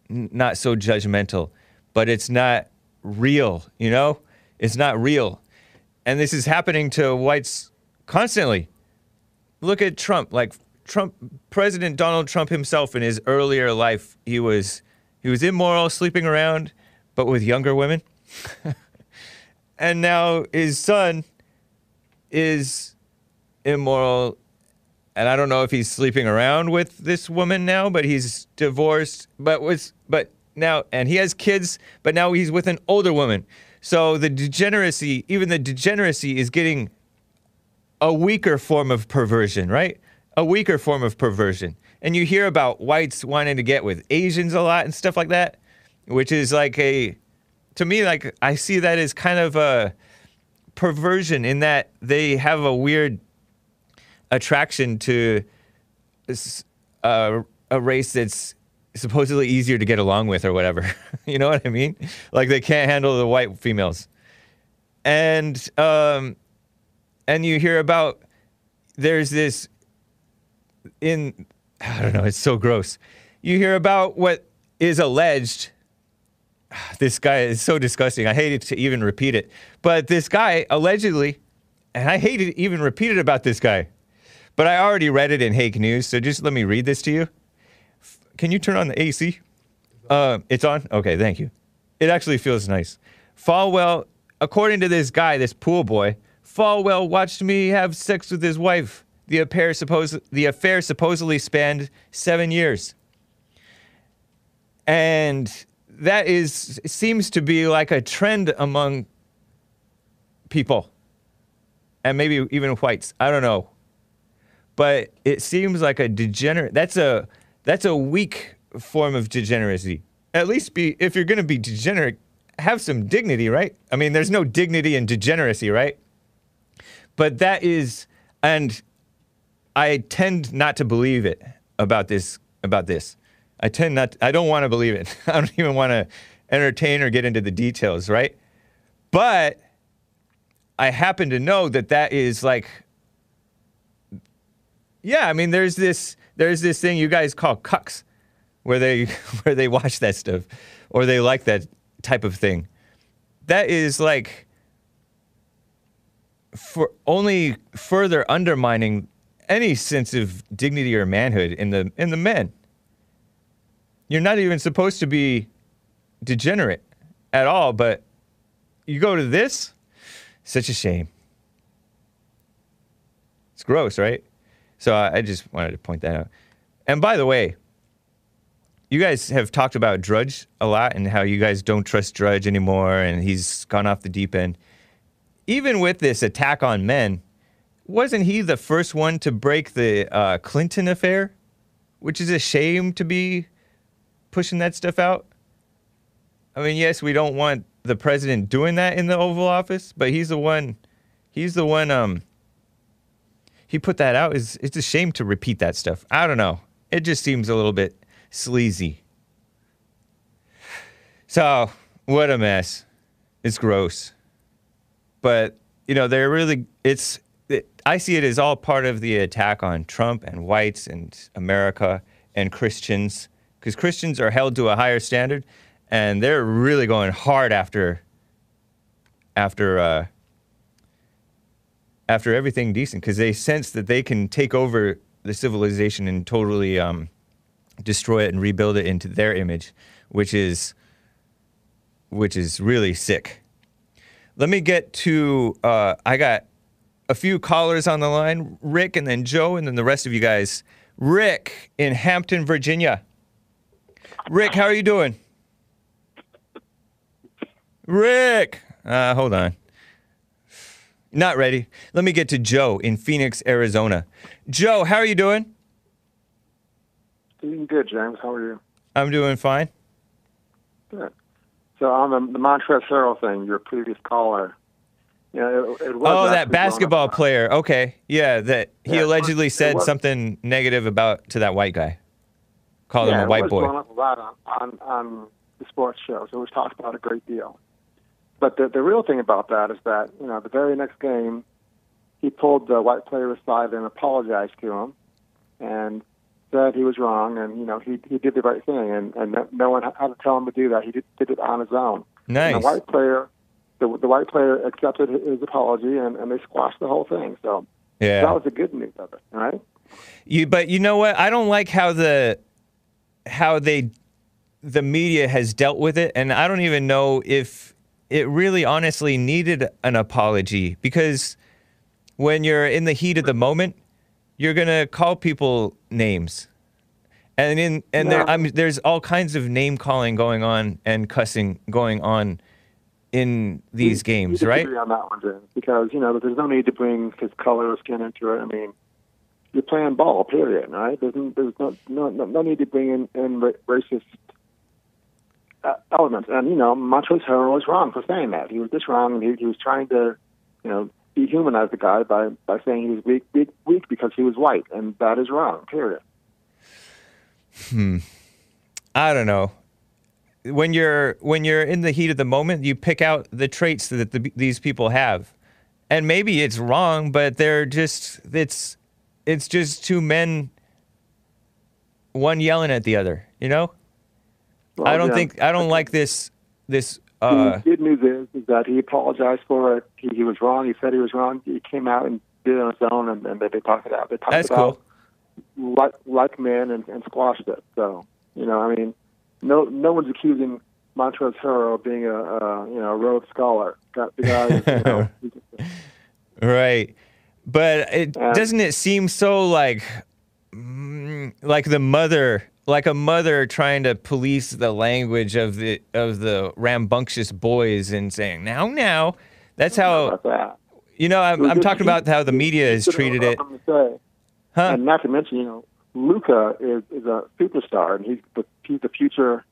not so judgmental, but it's not real, you know? It's not real. And this is happening to whites constantly. Look at Trump. Like Trump, President Donald Trump himself in his earlier life, he was he was immoral, sleeping around, but with younger women. and now his son is immoral and I don't know if he's sleeping around with this woman now, but he's divorced, but was but now and he has kids, but now he's with an older woman. So the degeneracy, even the degeneracy is getting a weaker form of perversion, right? A weaker form of perversion. And you hear about whites wanting to get with Asians a lot and stuff like that, which is like a to me like I see that as kind of a perversion in that they have a weird attraction to a race that's supposedly easier to get along with or whatever. you know what I mean? Like they can't handle the white females. And um and you hear about there's this in I don't know, it's so gross. You hear about what is alleged this guy is so disgusting. I hate to even repeat it. But this guy allegedly and I hate to even repeat it about this guy. But I already read it in Hake News, so just let me read this to you. Can you turn on the AC? Uh, it's on? Okay, thank you. It actually feels nice. Falwell, according to this guy, this pool boy, Falwell watched me have sex with his wife. The affair, the affair supposedly spanned seven years. And that is seems to be like a trend among people. And maybe even whites. I don't know but it seems like a degenerate that's a that's a weak form of degeneracy at least be if you're going to be degenerate have some dignity right i mean there's no dignity in degeneracy right but that is and i tend not to believe it about this about this. I tend not i don't want to believe it. I don't even want to entertain or get into the details right? But i happen to know that that is like yeah, I mean, there's this there's this thing you guys call cucks, where they where they watch that stuff, or they like that type of thing. That is like for only further undermining any sense of dignity or manhood in the in the men. You're not even supposed to be degenerate at all, but you go to this, such a shame. It's gross, right? So I, I just wanted to point that out. And by the way, you guys have talked about Drudge a lot and how you guys don't trust Drudge anymore and he's gone off the deep end. Even with this attack on men, wasn't he the first one to break the uh, Clinton affair? Which is a shame to be pushing that stuff out. I mean, yes, we don't want the president doing that in the Oval Office, but he's the one. He's the one. Um, he put that out. Is it's a shame to repeat that stuff. I don't know. It just seems a little bit sleazy. So what a mess. It's gross. But you know, they're really. It's. I see it as all part of the attack on Trump and whites and America and Christians, because Christians are held to a higher standard, and they're really going hard after. After. Uh, after everything decent because they sense that they can take over the civilization and totally um, destroy it and rebuild it into their image, which is which is really sick. Let me get to. Uh, I got a few callers on the line, Rick, and then Joe, and then the rest of you guys Rick in Hampton, Virginia. Rick, how are you doing? Rick, uh, hold on. Not ready. Let me get to Joe in Phoenix, Arizona. Joe, how are you doing? Doing good, James. How are you? I'm doing fine. Good. So on the, the Montrezl Harrell thing, your previous caller, know, it, it was Oh, that basketball player. Okay. Yeah, that he Yeah, allegedly was- said something negative about to that white guy. Called yeah, him a it white was boy. up a lot on, on, on the sports shows. It was talked about a great deal. But the, the real thing about that is that, you know, the very next game, he pulled the white player aside and apologized to him and said he was wrong and, you know, he, he did the right thing. And, and no- no one had to tell him to do that. He did, did it on his own. And Nice. the white player, the, the white player accepted his apology and, and they squashed the whole thing. So Yeah. that was the good news of it, right? You, but you know what? I don't like how the how they the media has dealt with it, and I don't even know if it really honestly needed an apology because when you're in the heat of the moment, you're gonna call people names, and in and there Yeah. I'm, there's all kinds of name calling going on and cussing going on in these games, right? disagree on that one, James, because you know there's no need to bring his color or skin into it. I mean, you're playing ball, period, right? There's, there's no, no no need to bring in, in racist uh, elements. And you know, Montrezl Harrell was wrong for saying that. He was just wrong, and he, he was trying to, you know, dehumanize the guy by by saying he was weak, weak, weak because he was white, and that is wrong, period. Hmm. I don't know. When you're when you're in the heat of the moment, you pick out the traits that the, these people have, and maybe it's wrong, but they're just it's it's just two men, one yelling at the other. You know, Well, I don't yeah. think I don't like this this. The Uh, good news is, is that he apologized for it. He, he was wrong. He said he was wrong. He came out and did it on his own, and, and they, they talked it out. They talked That's about cool. like like men and, and squashed it. So you know, I mean, no no one's accusing Montrezl Harrell of being a, a you know a Rhodes Scholar. Got the guy, you know, Right. But it Um, doesn't it seem so like mm, like the mother like a mother trying to police the language of the of the rambunctious boys and saying now now that's how that. you know I'm, I'm talking about how the media has treated it huh And not to mention, you know, Luka is, is a superstar, and he's the he's the future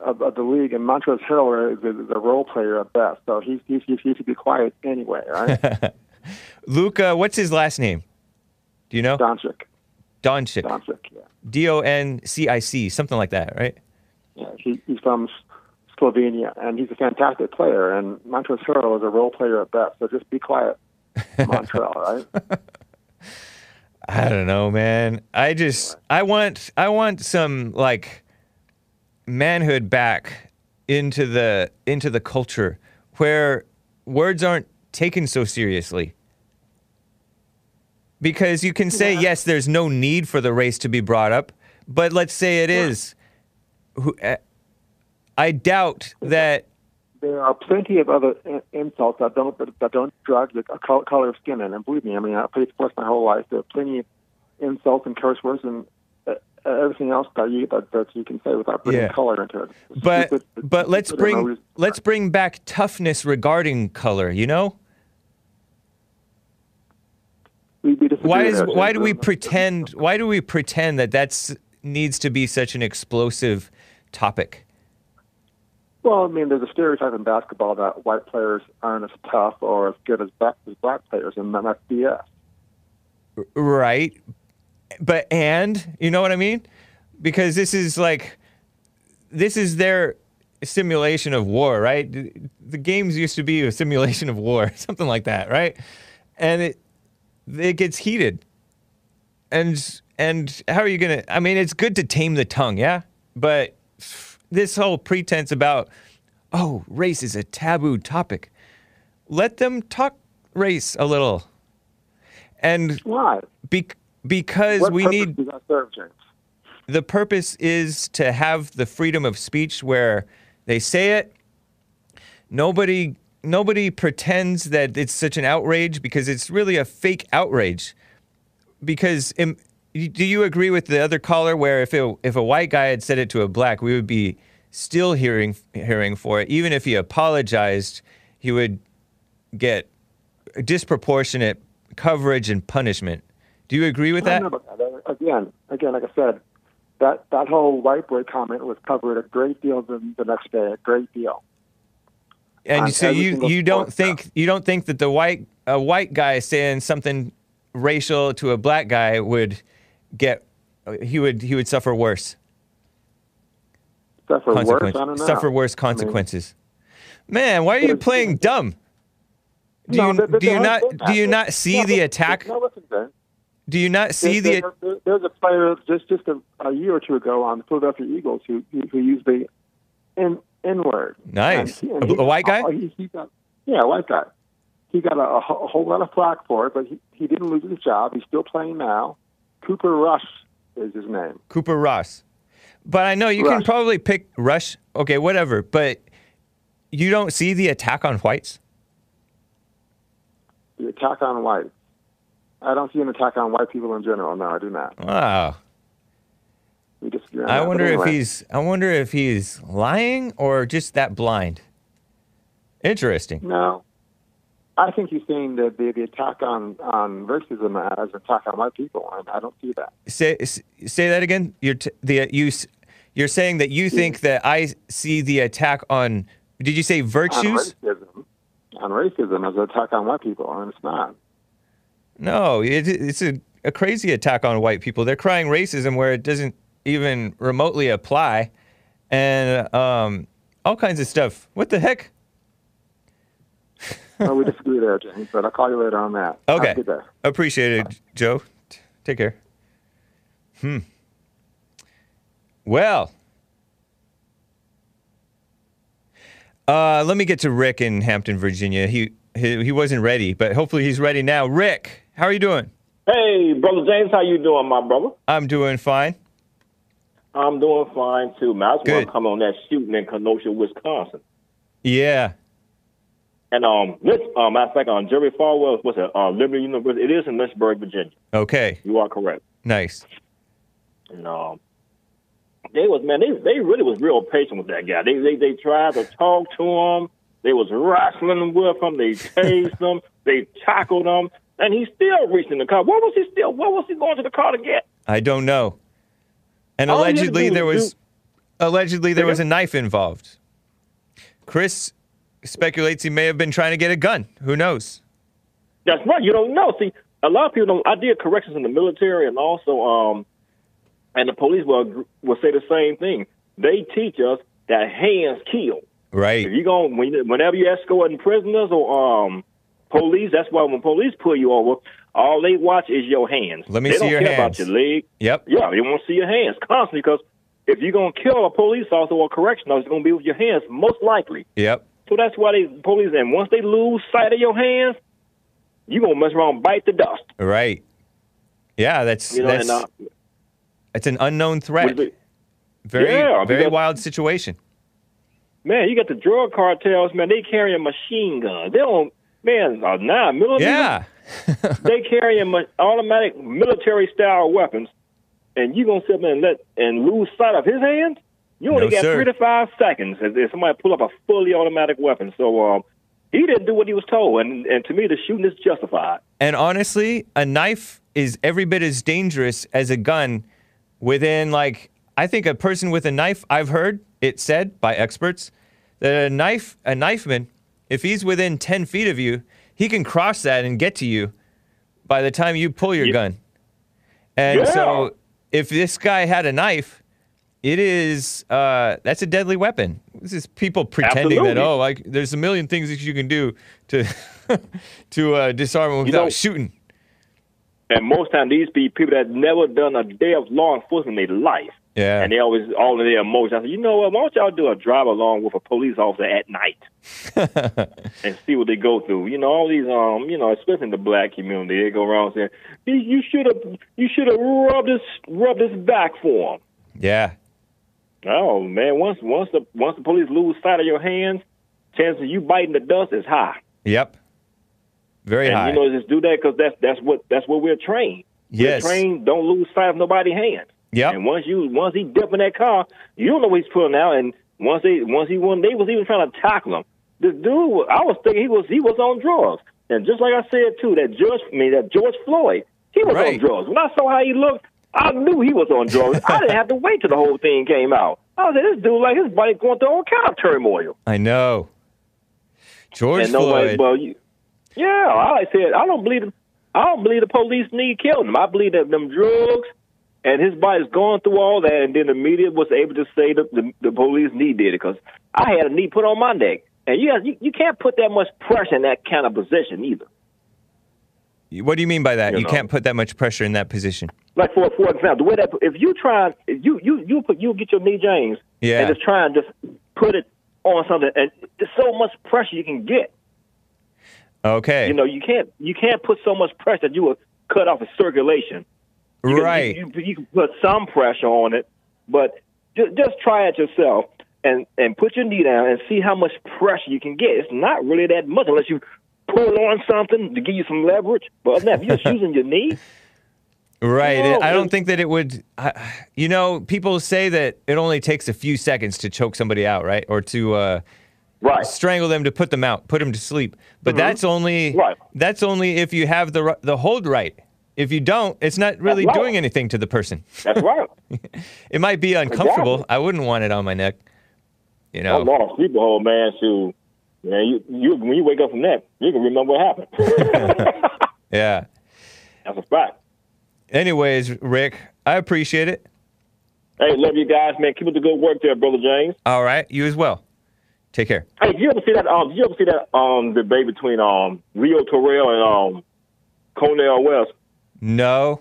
of, of the league. And Montrezl Harrell is, is a role player at best, so he's he's he's, he should be quiet anyway, right? Luka what's his last name do you know Doncic, Doncic Doncic, yeah, D O N C I C something like that right yeah. He, he's from Slovenia, and he's a fantastic player. And Montrezl Harrell is a role player at best, so just be quiet, Montrezl, right? I don't know, man. I just I want I want some like manhood back into the into the culture where words aren't taken so seriously. Because you can say yes, there's no need for the race to be brought up, but let's say it is. Who, uh, I doubt that. There are plenty of other insults that don't that don't drag the color of skin in. And believe me, I mean, I played sports my whole life. There are plenty of insults and curse words and uh, everything else that you that, that you can say without bringing Yeah. color into it. It's But stupid. But let's bring let's bring back toughness regarding color. You know. We- we why is why do we pretend why do we pretend that that's needs to be such an explosive topic Well, I mean, there's a stereotype in basketball that white players aren't as tough or as good as black, as black players, and that's BS. right. But and you know what i mean? Because this is like this is their simulation of war right? The games used to be a simulation of war something like that right? And it it gets heated. And and how are you gonna i mean it's good to tame the tongue yeah? But this whole pretense about oh race is a taboo topic let them talk race a little and Why? be- because What we need does that serve, James? the purpose is to have the freedom of speech where they say it nobody nobody pretends that it's such an outrage because it's really a fake outrage because im- do you agree with the other caller where if it, if a white guy had said it to a black, we would be still hearing hearing for it, even if he apologized, he would get disproportionate coverage and punishment. Do you agree with that? that. Uh, again, again, like I said, that that whole white boy comment was covered a great deal the, the next day, a great deal. And so you you don't think you don't think that the white a white guy saying something racial to a black guy would get he would he would suffer worse Suffer worse, consequences I don't know. suffer worse I mean. Man, why are you playing dumb? Do no, you do you not do you not see No, the attack? No, listen, Ben. Do you not see the there- there's a player just just a, a year or two ago on the Philadelphia Eagles who who, who used the n n word. Nice. And he- and A- he- a white guy? oh, he, he got, yeah, a white guy. He got a, a, a whole lot of flack for it, but he, he didn't lose his job. He's still playing now. Cooper Rush is his name. Cooper Ross? But I know you can probably pick Rush. Okay, whatever. But you don't see the attack on whites. The attack on white. I don't see an attack on white people in general. No, I do not. Wow. We disagree I that. Wonder if he's I wonder if he's lying or just that blind. Interesting. No, I think he's saying that the, the attack on, on racism as an attack on white people, and I don't see that. Say say that again. You're t- the you s- you're saying that you think that I see the attack on. Did you say virtues? On racism, on racism as an attack on white people, and it's not. No, it, it's a, a crazy attack on white people. They're crying racism where it doesn't even remotely apply, and um, all kinds of stuff. What the heck? Well, we disagree there, James, but I'll call you later on that. Okay. good day. Appreciate it, Joe. Take care. Hmm. Well, uh, let me get to Rick in Hampton, Virginia. He, he he wasn't ready, but hopefully he's ready now. Rick, how are you doing? Hey, brother James, how you doing, my brother? I'm doing fine. I'm doing fine too, man. I just want to come on that shooting in Kenosha, Wisconsin. Yeah. And um, this, uh, matter of fact, on Jerry Falwell, what's it? Uh, Liberty University. It is in Lynchburg, Virginia. Okay. You are correct. Nice. And um, they was man, they they really was real patient with that guy. They they they tried to talk to him. They was wrestling with him. They chased him. They tackled him, and he still reached in the car. What was he still? What was he going to the car to get? I don't know. And All he had to allegedly there was was do- allegedly there was a knife involved. Chris speculates he may have been trying to get a gun. Who knows? That's right. You don't know. See, a lot of people don't. I did corrections in the military, and also, um, and the police will will say the same thing. They teach us that hands kill. Right. If you go when, whenever you escorting prisoners or um police, that's why when police pull you over, all they watch is your hands. Let me they see don't your care hands. about your leg. Yep. Yeah, they want to see your hands constantly because if you're gonna kill a police officer or correctional, it's gonna be with your hands most likely. Yep. So that's why they police and once they lose sight of your hands, you gonna mess around and bite the dust. Right. Yeah, that's You know, that's and uh, it's an unknown threat. Very Yeah, very wild situation. man, you got the drug cartels, man. They carry a machine gun. They don't, man, a nine millimeter. Yeah. they carrying ma- automatic military style weapons, and you gonna sit there and let and lose sight of his hands? You only No, got sir. three to five seconds if, if somebody pull up a fully automatic weapon. So um, he didn't do what he was told, and and to me, the shooting is justified. And honestly, a knife is every bit as dangerous as a gun within like I think a person with a knife, I've heard it said by experts that a knife a knifeman, if he's within 10 feet of you, he can cross that and get to you by the time you pull your Yeah. gun. And Yeah. so if this guy had a knife, it is uh, that's a deadly weapon. This is people pretending that oh, like there's a million things that you can do to to uh, disarm without know- shooting. And most time, these be people that never done a day of law enforcement in their life. Yeah. And they always all in their emotions. I said, you know what? Why don't y'all do a drive along with a police officer at night and see what they go through? You know, all these um, you know, especially in the black community, they go around saying, "You- you should have, you should have rubbed this, rubbed this back for him. yeah. Oh man, once once the once the police lose sight of your hands, chances of you biting the dust is high. Yep. Very and high. you know, just do that because that's that's what that's what we're trained. Yes. The train don't lose sight of nobody's hands. Yep. And once you once he dip in that car, you don't know what he's pulling out. And once they once he won, they was even trying to tackle him. The dude, I was thinking he was he was on drugs. And just like I said too, that George, I mean that George Floyd, he was Right. on drugs. When I saw how he looked, I knew he was on drugs. I didn't have to wait till the whole thing came out. I was like, this dude, like his body going through all kind of turmoil. I know. George and nobody, Floyd. well, you, yeah, I said I don't believe I don't believe the police need killing him. I believe that them drugs and his body's going through all that, and then the media was able to say that the, the police need did it because I had a knee put on my neck, and you, you you can't put that much pressure in that kind of position either. What do you mean by that? You You, know. can't put that much pressure in that position. Like for for example, the way that if you try, if you you you put you get your knee James, Yeah. and just try and just put it on something, and there's so much pressure you can get. Okay. You know, you can't you can't put so much pressure that you will cut off the circulation. You can- right. you, you, you can put some pressure on it, but just, just try it yourself and and put your knee down and see how much pressure you can get. It's not really that much unless you pull on something to give you some leverage. But other than that, if you're just using your knee, Right. No, I don't think that it would. I you know, people say that it only takes a few seconds to choke somebody out, right? Or to uh, right? strangle them to put them out, put them to sleep. But Mhm. that's only Right. that's only if you have the the hold right. If you don't, it's not really right. doing anything to the person. That's right. It might be uncomfortable. I wouldn't want it on my neck. You know, I know. lost people, hold, man. So, man, you, you when you wake up from that, you can remember what happened. Yeah. That's a fact. Anyways, Rick, I appreciate it. Hey, love you guys, man. Keep up the good work there, brother James. All right, you as well. Take care. Hey, did you ever see that? Um, did you ever see that um debate between um Leo Terrell and um Cornel West? No.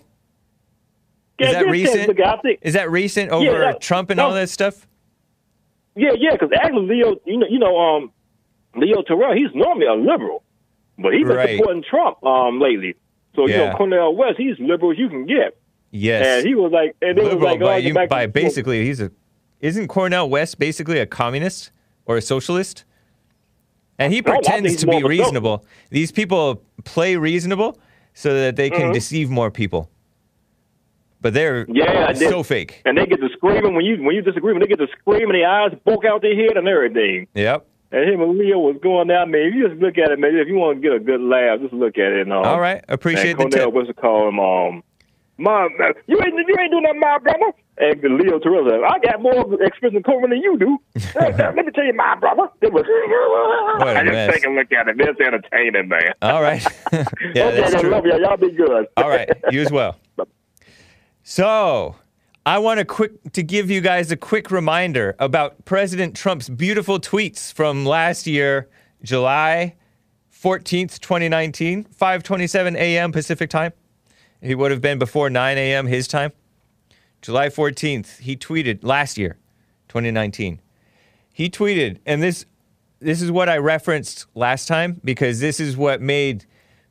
Yeah, Is that just recent? Think, Is that recent over Yeah, that- Trump and no. all that stuff? yeah, yeah, because actually Leo, you know, you know, um, Leo Terrell, he's normally a liberal, but he's been Right. supporting Trump um lately. So you know, Cornel West, he's liberal as you can get, Yes. and he was like, and it was Liberal like, oh, by, get you, back by basically he's a isn't Cornel West basically a communist or a socialist? And he No, pretends to be reasonable. These people play reasonable so that they can Mhm. deceive more people. But they're Yeah, did. so fake. and they get to screaming when you when you disagree, when they get to screaming, their eyes poke out their head and everything. Yep. And him and Leo was going down, man. If you just look at it, man, if you want to get a good laugh, just look at it. And, um, All right. Appreciate the and Cornel, tip. what's it called him? Um, my, you ain't you ain't doing that, my brother. And Leo Terrell said, I got more experience in Coleman than you do. Let me tell you, my brother. It was, I just take a look at it. That's entertaining, man. All right. yeah, okay, that's I true. love you. Y'all be good. All right, you as well. So, I want to quick to give you guys a quick reminder about President Trump's beautiful tweets from last year, July 14th, 2019, 5:27 a.m. Pacific time. He would have been before 9 a.m. his time. July 14th, he tweeted last year, 2019. He tweeted, and this this is what I referenced last time because this is what made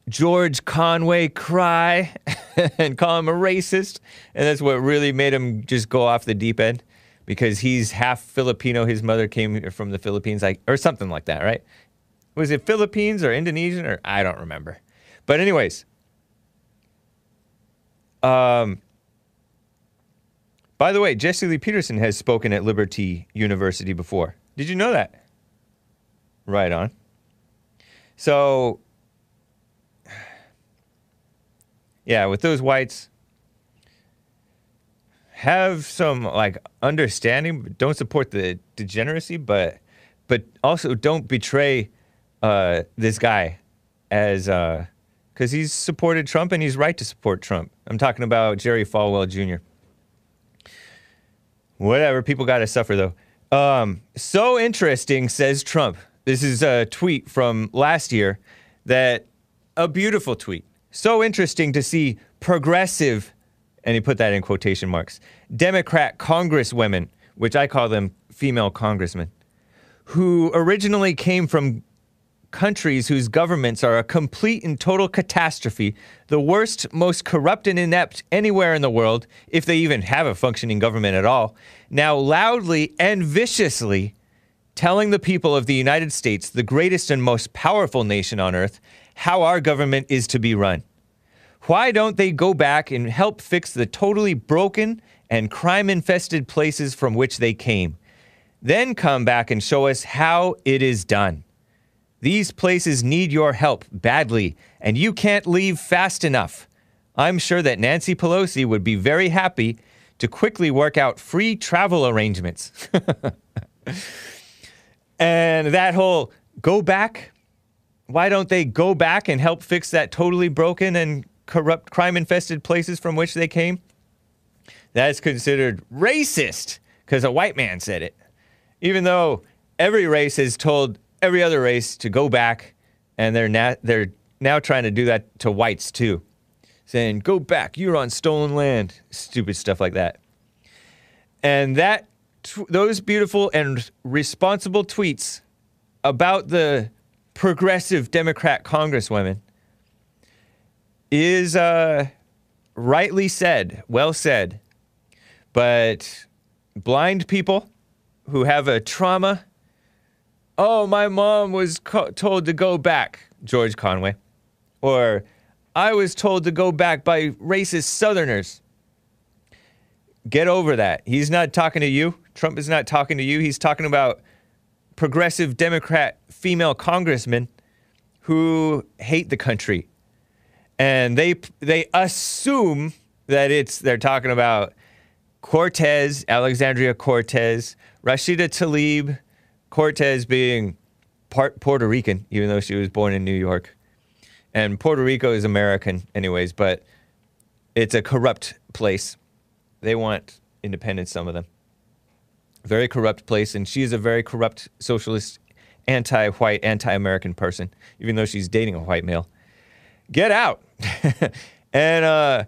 George Conway cry and call him a racist. And that's what really made him just go off the deep end because he's half Filipino. His mother came from the Philippines, like or something like that, right? Was it Philippines or Indonesian or I don't remember. But anyways, um, by the way, Jesse Lee Peterson has spoken at Liberty University before. Did you know that? Right on. So, yeah, with those whites, have some like understanding. Don't support the degeneracy, but but also don't betray uh, this guy as because he's supported Trump and he's right to support Trump. I'm talking about Jerry Falwell Jr. Whatever, people got to suffer though. Um, so interesting, says Trump. This is a tweet from last year that a beautiful tweet. So interesting to see progressive, and he put that in quotation marks, Democrat congresswomen, which I call them female congressmen, who originally came from countries whose governments are a complete and total catastrophe, the worst, most corrupt and inept anywhere in the world, if they even have a functioning government at all, now loudly and viciously telling the people of the United States, the greatest and most powerful nation on earth, how our government is to be run. Why don't they go back and help fix the totally broken and crime infested places from which they came? Then come back and show us how it is done. These places need your help badly, and you can't leave fast enough. I'm sure that Nancy Pelosi would be very happy to quickly work out free travel arrangements. and that whole go back, why don't they go back and help fix that totally broken and corrupt, crime infested places from which they came? That's considered racist because a white man said it. Even though every race has told every other race to go back, and they're, na- they're now trying to do that to whites too saying, Go back, you're on stolen land. Stupid stuff like that. And that, tw- those beautiful and responsible tweets about the progressive Democrat congresswomen is uh, rightly said, well said. But blind people who have a trauma, oh, my mom was co- told to go back, George Conway. Or I was told to go back by racist Southerners. Get over that. He's not talking to you. Trump is not talking to you. He's talking about progressive Democrat female congressmen who hate the country. And they they assume that it's they're talking about Cortez, Alexandria Cortez, Rashida Tlaib, Cortez being part Puerto Rican, even though she was born in New York. And Puerto Rico is American, anyways, but it's a corrupt place. They want independence, some of them. Very corrupt place, and she is a very corrupt socialist, anti white, anti American person, even though she's dating a white male. Get out! and uh,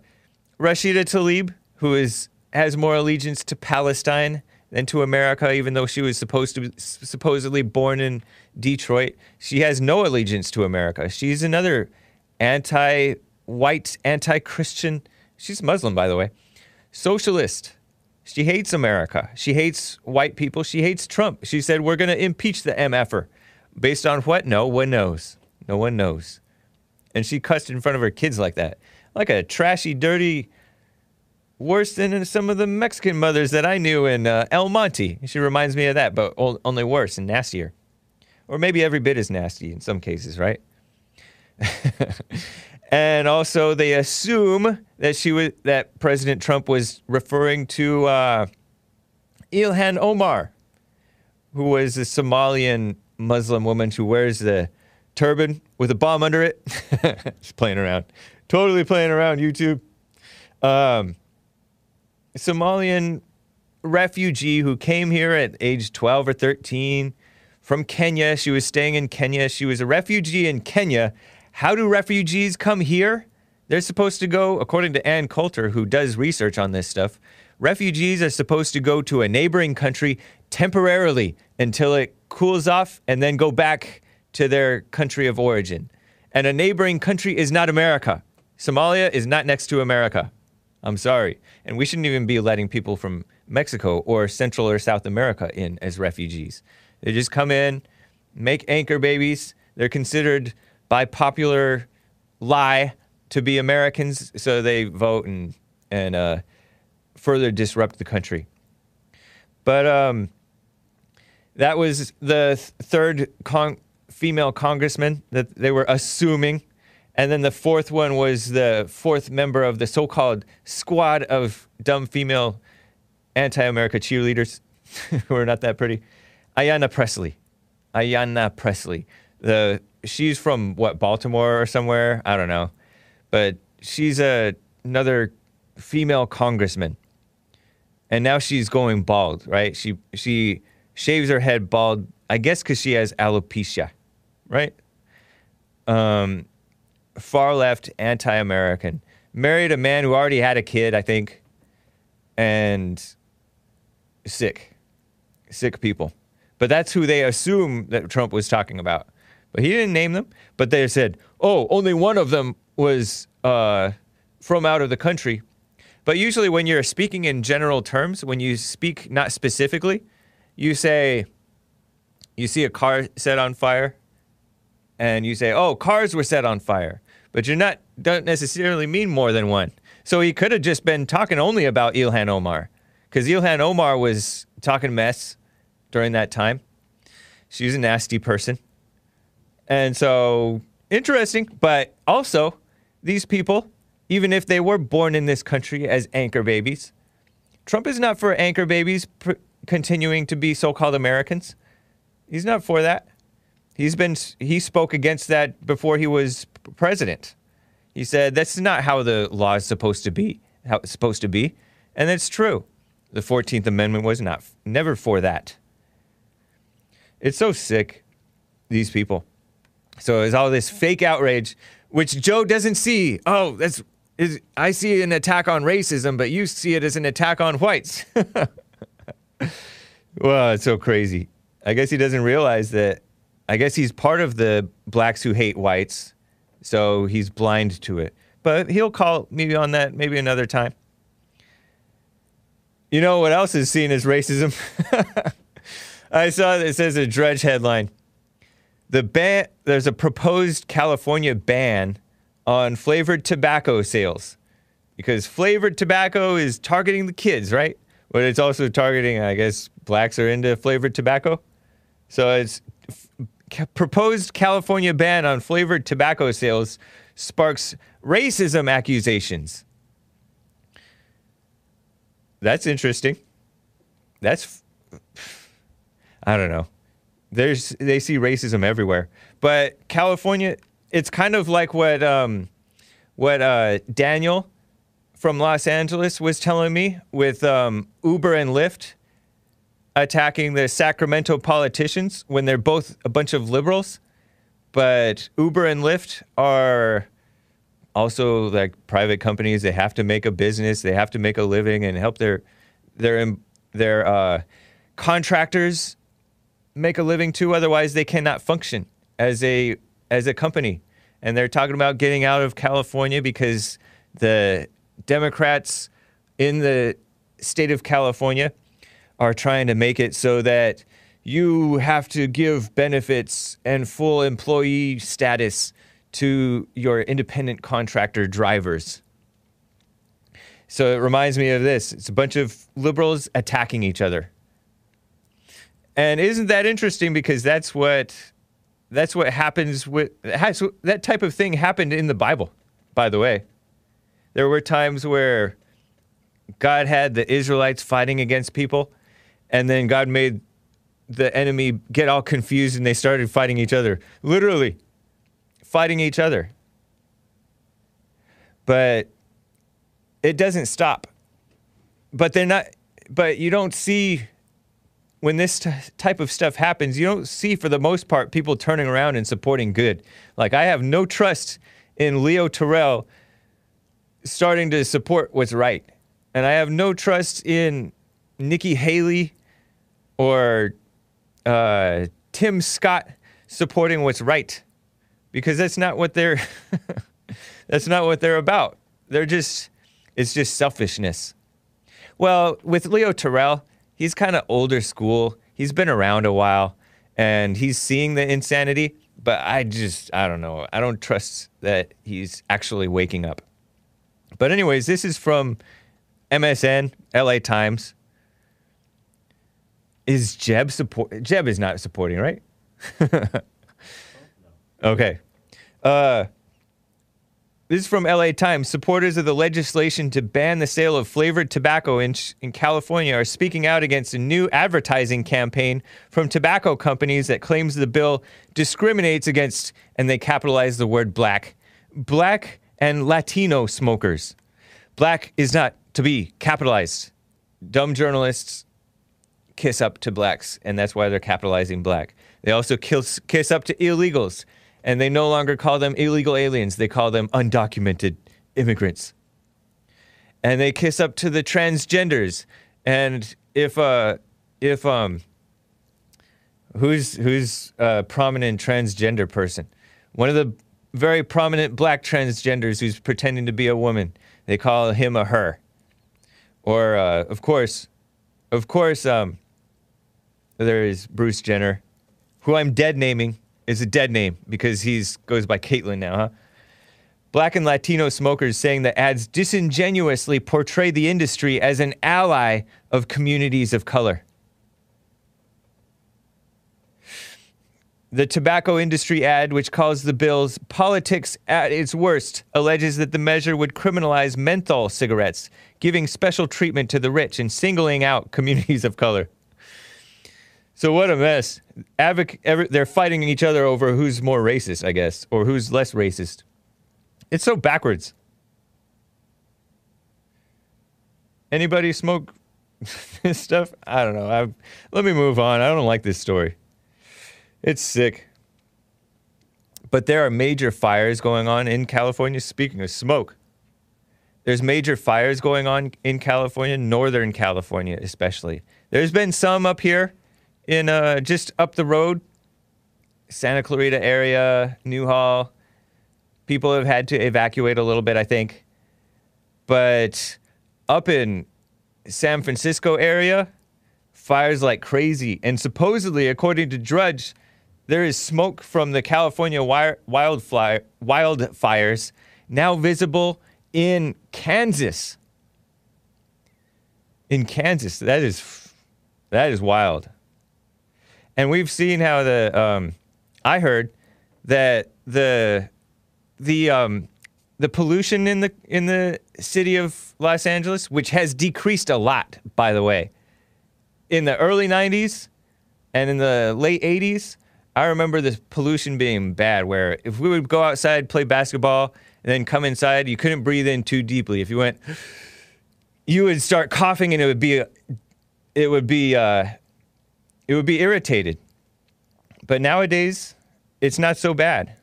Rashida Tlaib, who is, has more allegiance to Palestine than to America, even though she was supposed to be, supposedly born in Detroit. She has no allegiance to America. She's another anti white, anti Christian. She's Muslim, by the way. Socialist. She hates America. She hates white people. She hates Trump. She said, We're going to impeach the MFer. Based on what? No one knows. No one knows. And she cussed in front of her kids like that. Like a trashy, dirty, worse than some of the Mexican mothers that I knew in uh, El Monte. She reminds me of that, but only worse and nastier. Or maybe every bit as nasty in some cases, right? and also, they assume that she was that President Trump was referring to uh, Ilhan Omar, who was a Somalian Muslim woman who wears the turban with a bomb under it. She's playing around, totally playing around. YouTube, um, Somalian refugee who came here at age 12 or 13 from Kenya. She was staying in Kenya. She was a refugee in Kenya. How do refugees come here? They're supposed to go, according to Ann Coulter, who does research on this stuff, refugees are supposed to go to a neighboring country temporarily until it cools off and then go back to their country of origin. And a neighboring country is not America. Somalia is not next to America. I'm sorry. And we shouldn't even be letting people from Mexico or Central or South America in as refugees. They just come in, make anchor babies. They're considered by popular lie to be Americans, so they vote and and uh, further disrupt the country. But um, that was the th- third con- female congressman that they were assuming. And then the fourth one was the fourth member of the so called squad of dumb female anti America cheerleaders who are not that pretty. Ayanna Pressley. Ayanna Pressley. The she's from what Baltimore or somewhere I don't know, but she's a, another female congressman, and now she's going bald. Right? She she shaves her head bald. I guess because she has alopecia, right? Um, far left, anti-American. Married a man who already had a kid, I think, and sick, sick people. But that's who they assume that Trump was talking about. But he didn't name them. But they said, oh, only one of them was uh, from out of the country. But usually, when you're speaking in general terms, when you speak not specifically, you say, you see a car set on fire, and you say, "Oh, cars were set on fire," but you're not don't necessarily mean more than one. So he could have just been talking only about Ilhan Omar, because Ilhan Omar was talking mess during that time. She's a nasty person, and so interesting. But also, these people, even if they were born in this country as anchor babies, Trump is not for anchor babies pr- continuing to be so-called Americans. He's not for that. He's been he spoke against that before he was president. He said that's not how the law is supposed to be, how it's supposed to be, and it's true. The 14th Amendment was not never for that. It's so sick these people. So it's all this fake outrage which Joe doesn't see. Oh, that's is I see an attack on racism, but you see it as an attack on whites. well, it's so crazy. I guess he doesn't realize that. I guess he's part of the blacks who hate whites, so he's blind to it. But he'll call me on that maybe another time. You know what else is seen as racism? I saw it says a Drudge headline. The ban there's a proposed California ban on flavored tobacco sales because flavored tobacco is targeting the kids, right? But it's also targeting, I guess, blacks are into flavored tobacco. So it's f- proposed California ban on flavored tobacco sales sparks racism accusations. That's interesting. That's I don't know. There's they see racism everywhere, but California, it's kind of like what um, what uh, Daniel from Los Angeles was telling me with um, Uber and Lyft attacking the Sacramento politicians when they're both a bunch of liberals, but Uber and Lyft are also like private companies. They have to make a business. They have to make a living and help their their their uh, contractors make a living too. Otherwise, they cannot function as a as a company. And they're talking about getting out of California because the Democrats in the state of California are trying to make it so that you have to give benefits and full employee status to your independent contractor drivers. So it reminds me of this. It's a bunch of liberals attacking each other. And isn't that interesting because that's what that's what happens with has, that type of thing happened in the Bible, by the way. There were times where God had the Israelites fighting against people, and then God made the enemy get all confused and they started fighting each other. Literally fighting each other. But it doesn't stop. But they're not but you don't see when this t- type of stuff happens, you don't see for the most part people turning around and supporting good. Like I have no trust in Leo Terrell starting to support what's right. And I have no trust in Nikki Haley or uh, Tim Scott supporting what's right because that's not what they're that's not what they're about. They're just it's just selfishness. Well, with Leo Terrell, he's kind of older school. He's been around a while and he's seeing the insanity, but I just I don't know. I don't trust that he's actually waking up. But anyways, this is from MSN, LA Times. Is Jeb support Jeb is not supporting, right? okay. Uh this is from LA Times. Supporters of the legislation to ban the sale of flavored tobacco in, in California are speaking out against a new advertising campaign from tobacco companies that claims the bill discriminates against, and they capitalize the word black, black and Latino smokers. Black is not to be capitalized. Dumb journalists kiss up to blacks, and that's why they're capitalizing black. They also kiss, kiss up to illegals, and they no longer call them illegal aliens. They call them undocumented immigrants. And they kiss up to the transgenders. And if uh if um who's who's a prominent transgender person? One of the very prominent black transgenders who's pretending to be a woman. They call him a her. Or uh, of course, of course, um, there is Bruce Jenner, who I'm dead naming is a dead name because he's goes by Caitlyn now, huh? Black and Latino smokers saying that ads disingenuously portray the industry as an ally of communities of color. The tobacco industry ad, which calls the bill's politics at its worst, alleges that the measure would criminalize menthol cigarettes, giving special treatment to the rich and singling out communities of color. So what a mess. Advoc- ever, they're fighting each other over who's more racist, I guess, or who's less racist. It's so backwards. Anybody smoke this stuff? I don't know. I, let me move on. I don't like this story. It's sick. But there are major fires going on in California. Speaking of smoke, there's major fires going on in California, Northern California especially. There's been some up here in uh, just up the road, Santa Clarita area, Newhall. People have had to evacuate a little bit, I think. But up in San Francisco area, fires like crazy. And supposedly, according to Drudge, there is smoke from the California wi- wildfire, wildfires now visible in Kansas. In Kansas, that is that is wild. And we've seen how the um, I heard that the the um, the pollution in the in the city of Los Angeles, which has decreased a lot, by the way, in the early '90s and in the late '80s. I remember the pollution being bad. Where if we would go outside, play basketball, and then come inside, you couldn't breathe in too deeply. If you went, you would start coughing, and it would be, it would be, uh, it would be irritated. But nowadays, it's not so bad.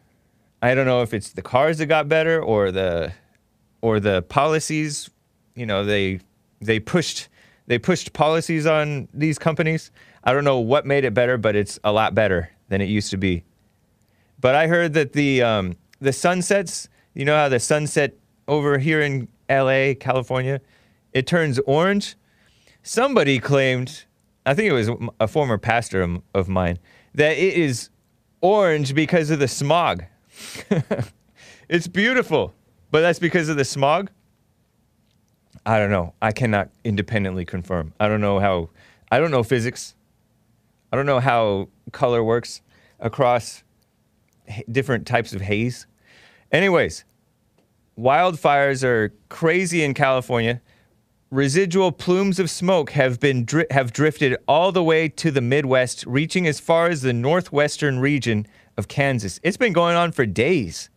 I don't know if it's the cars that got better or the or the policies. You know, they they pushed they pushed policies on these companies. I don't know what made it better, but it's a lot better than it used to be. But I heard that the um, the sunsets. You know how the sunset over here in L.A., California, it turns orange. Somebody claimed, I think it was a former pastor of- mine, that it is orange because of the smog. it's beautiful, but that's because of the smog. I don't know. I cannot independently confirm. I don't know how. I don't know physics. I don't know how color works across different types of haze. Anyways, wildfires are crazy in California. Residual plumes of smoke have been dri- have drifted all the way to the Midwest, reaching as far as the northwestern region of Kansas. It's been going on for days.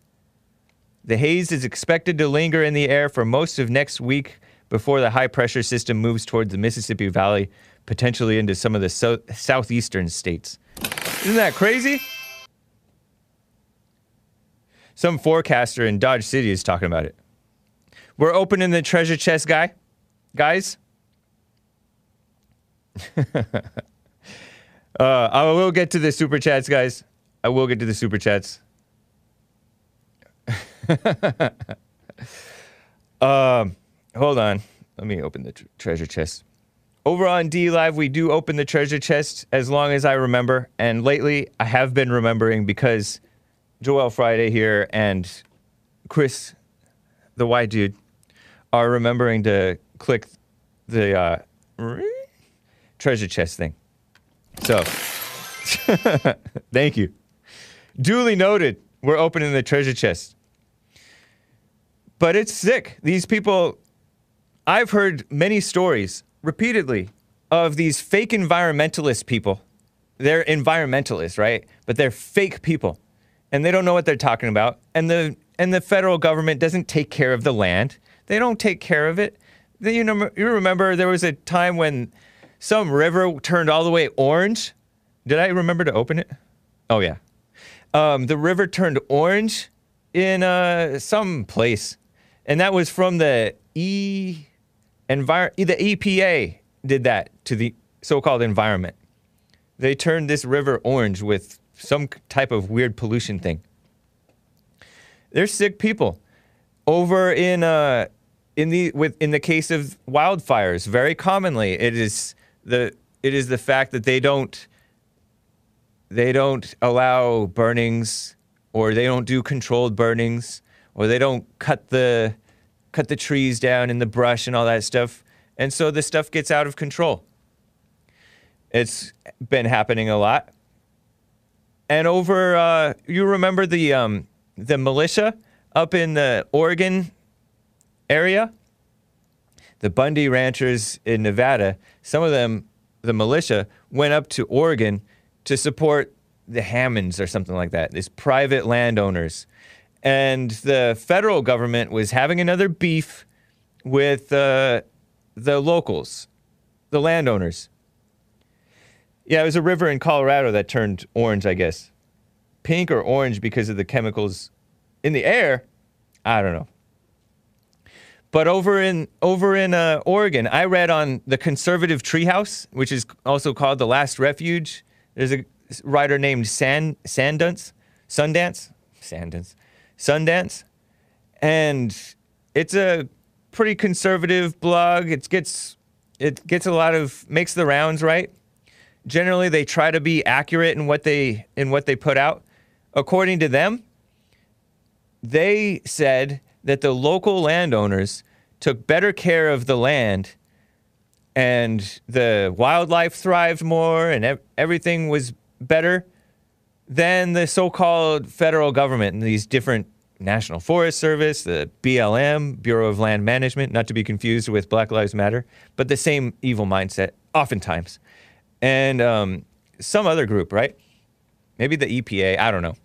The haze is expected to linger in the air for most of next week before the high pressure system moves towards the Mississippi Valley, potentially into some of the so- southeastern states. Isn't that crazy? Some forecaster in Dodge City is talking about it. We're opening the treasure chest, guy. Guys. uh, I will get to the super chats, guys. I will get to the super chats. um, hold on. Let me open the tr- treasure chest. Over on DLive, we do open the treasure chest as long as I remember. And lately, I have been remembering because Joel Friday here and Chris, the white dude, are remembering to click the uh, treasure chest thing. So, thank you. Duly noted. We're opening the treasure chest. But it's sick. These people, I've heard many stories repeatedly of these fake environmentalist people. They're environmentalists, right? But they're fake people. And they don't know what they're talking about. And the and the federal government doesn't take care of the land. They don't take care of it. You know you remember there was a time when some river turned all the way orange. Did I remember to open it? Oh yeah. Um, the river turned orange in uh, some place, and that was from the E envir- the EPA did that to the so-called environment. They turned this river orange with some type of weird pollution thing. They're sick people. Over in uh, in the with in the case of wildfires, very commonly it is the it is the fact that they don't they don't allow burnings or they don't do controlled burnings or they don't cut the cut the trees down in the brush and all that stuff. And so the stuff gets out of control. It's been happening a lot. And over uh, you remember the um, the militia up in the Oregon area? The Bundy ranchers in Nevada, some of them, the militia, went up to Oregon to support the Hammonds or something like that, these private landowners. And the federal government was having another beef with uh, the locals, the landowners. Yeah, it was a river in Colorado that turned orange, I guess. Pink or orange because of the chemicals in the air. I don't know. But over in over in uh, Oregon, I read on the Conservative Treehouse, which is also called the Last Refuge. There's a writer named Sand Sandance, Sundance, Sandance, Sundance, and it's a pretty conservative blog. It gets it gets a lot of makes the rounds, right? Generally, they try to be accurate in what they in what they put out. According to them, they said that the local landowners took better care of the land and the wildlife thrived more and ev- everything was better than the so-called federal government and these different National Forest Service, the BLM, Bureau of Land Management, not to be confused with Black Lives Matter, but the same evil mindset, oftentimes. And um, some other group, right? Maybe the EPA, I don't know.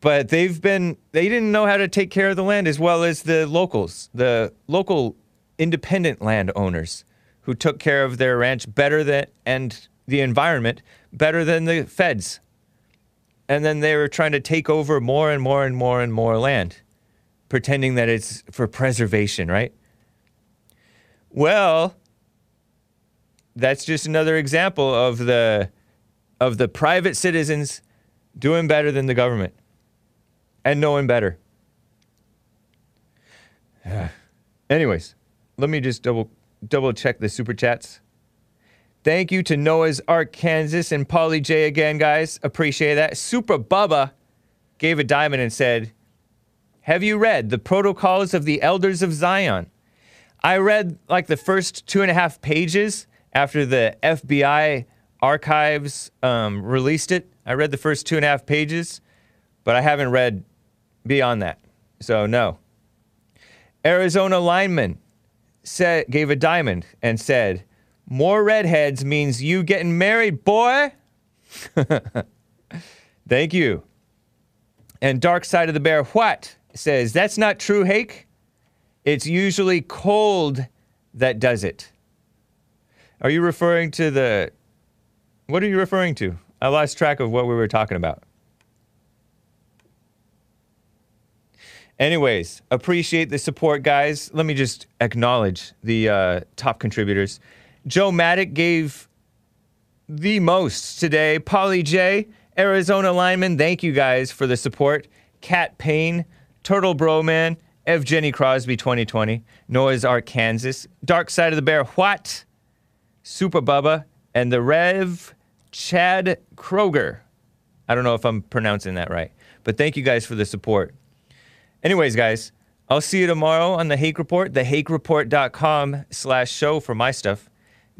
But they've been, they didn't know how to take care of the land as well as the locals, the local independent landowners who took care of their ranch better than, and the environment better than the feds and then they were trying to take over more and more and more and more land, pretending that it's for preservation, right? Well, that's just another example of the of the private citizens doing better than the government and knowing better. Anyways, let me just double double check the super chats. Thank you to Noah's Ark, Kansas, and Polly J again, guys. Appreciate that. Super Bubba gave a diamond and said, Have you read The Protocols of the Elders of Zion? I read like the first two and a half pages after the FBI archives um, released it. I read the first two and a half pages, but I haven't read beyond that. So, no. Arizona lineman said, gave a diamond and said, more redheads means you getting married, boy. Thank you. And Dark Side of the Bear, what? Says, that's not true, Hake. It's usually cold that does it. Are you referring to the. What are you referring to? I lost track of what we were talking about. Anyways, appreciate the support, guys. Let me just acknowledge the uh, top contributors. Joe Maddock gave the most today. Polly J, Arizona lineman, thank you guys for the support. Cat Payne, Turtle Broman, Evgeny Crosby 2020, Noah's Ark, Kansas, Dark Side of the Bear, What? Super Bubba, and the Rev Chad Kroger. I don't know if I'm pronouncing that right, but thank you guys for the support. Anyways, guys, I'll see you tomorrow on the Hake Report, thehakereport.com slash show for my stuff.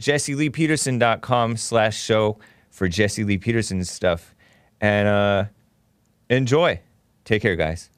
JesseLeePeterson.com slash show for Jesse Lee Peterson's stuff. And uh, enjoy. Take care, guys.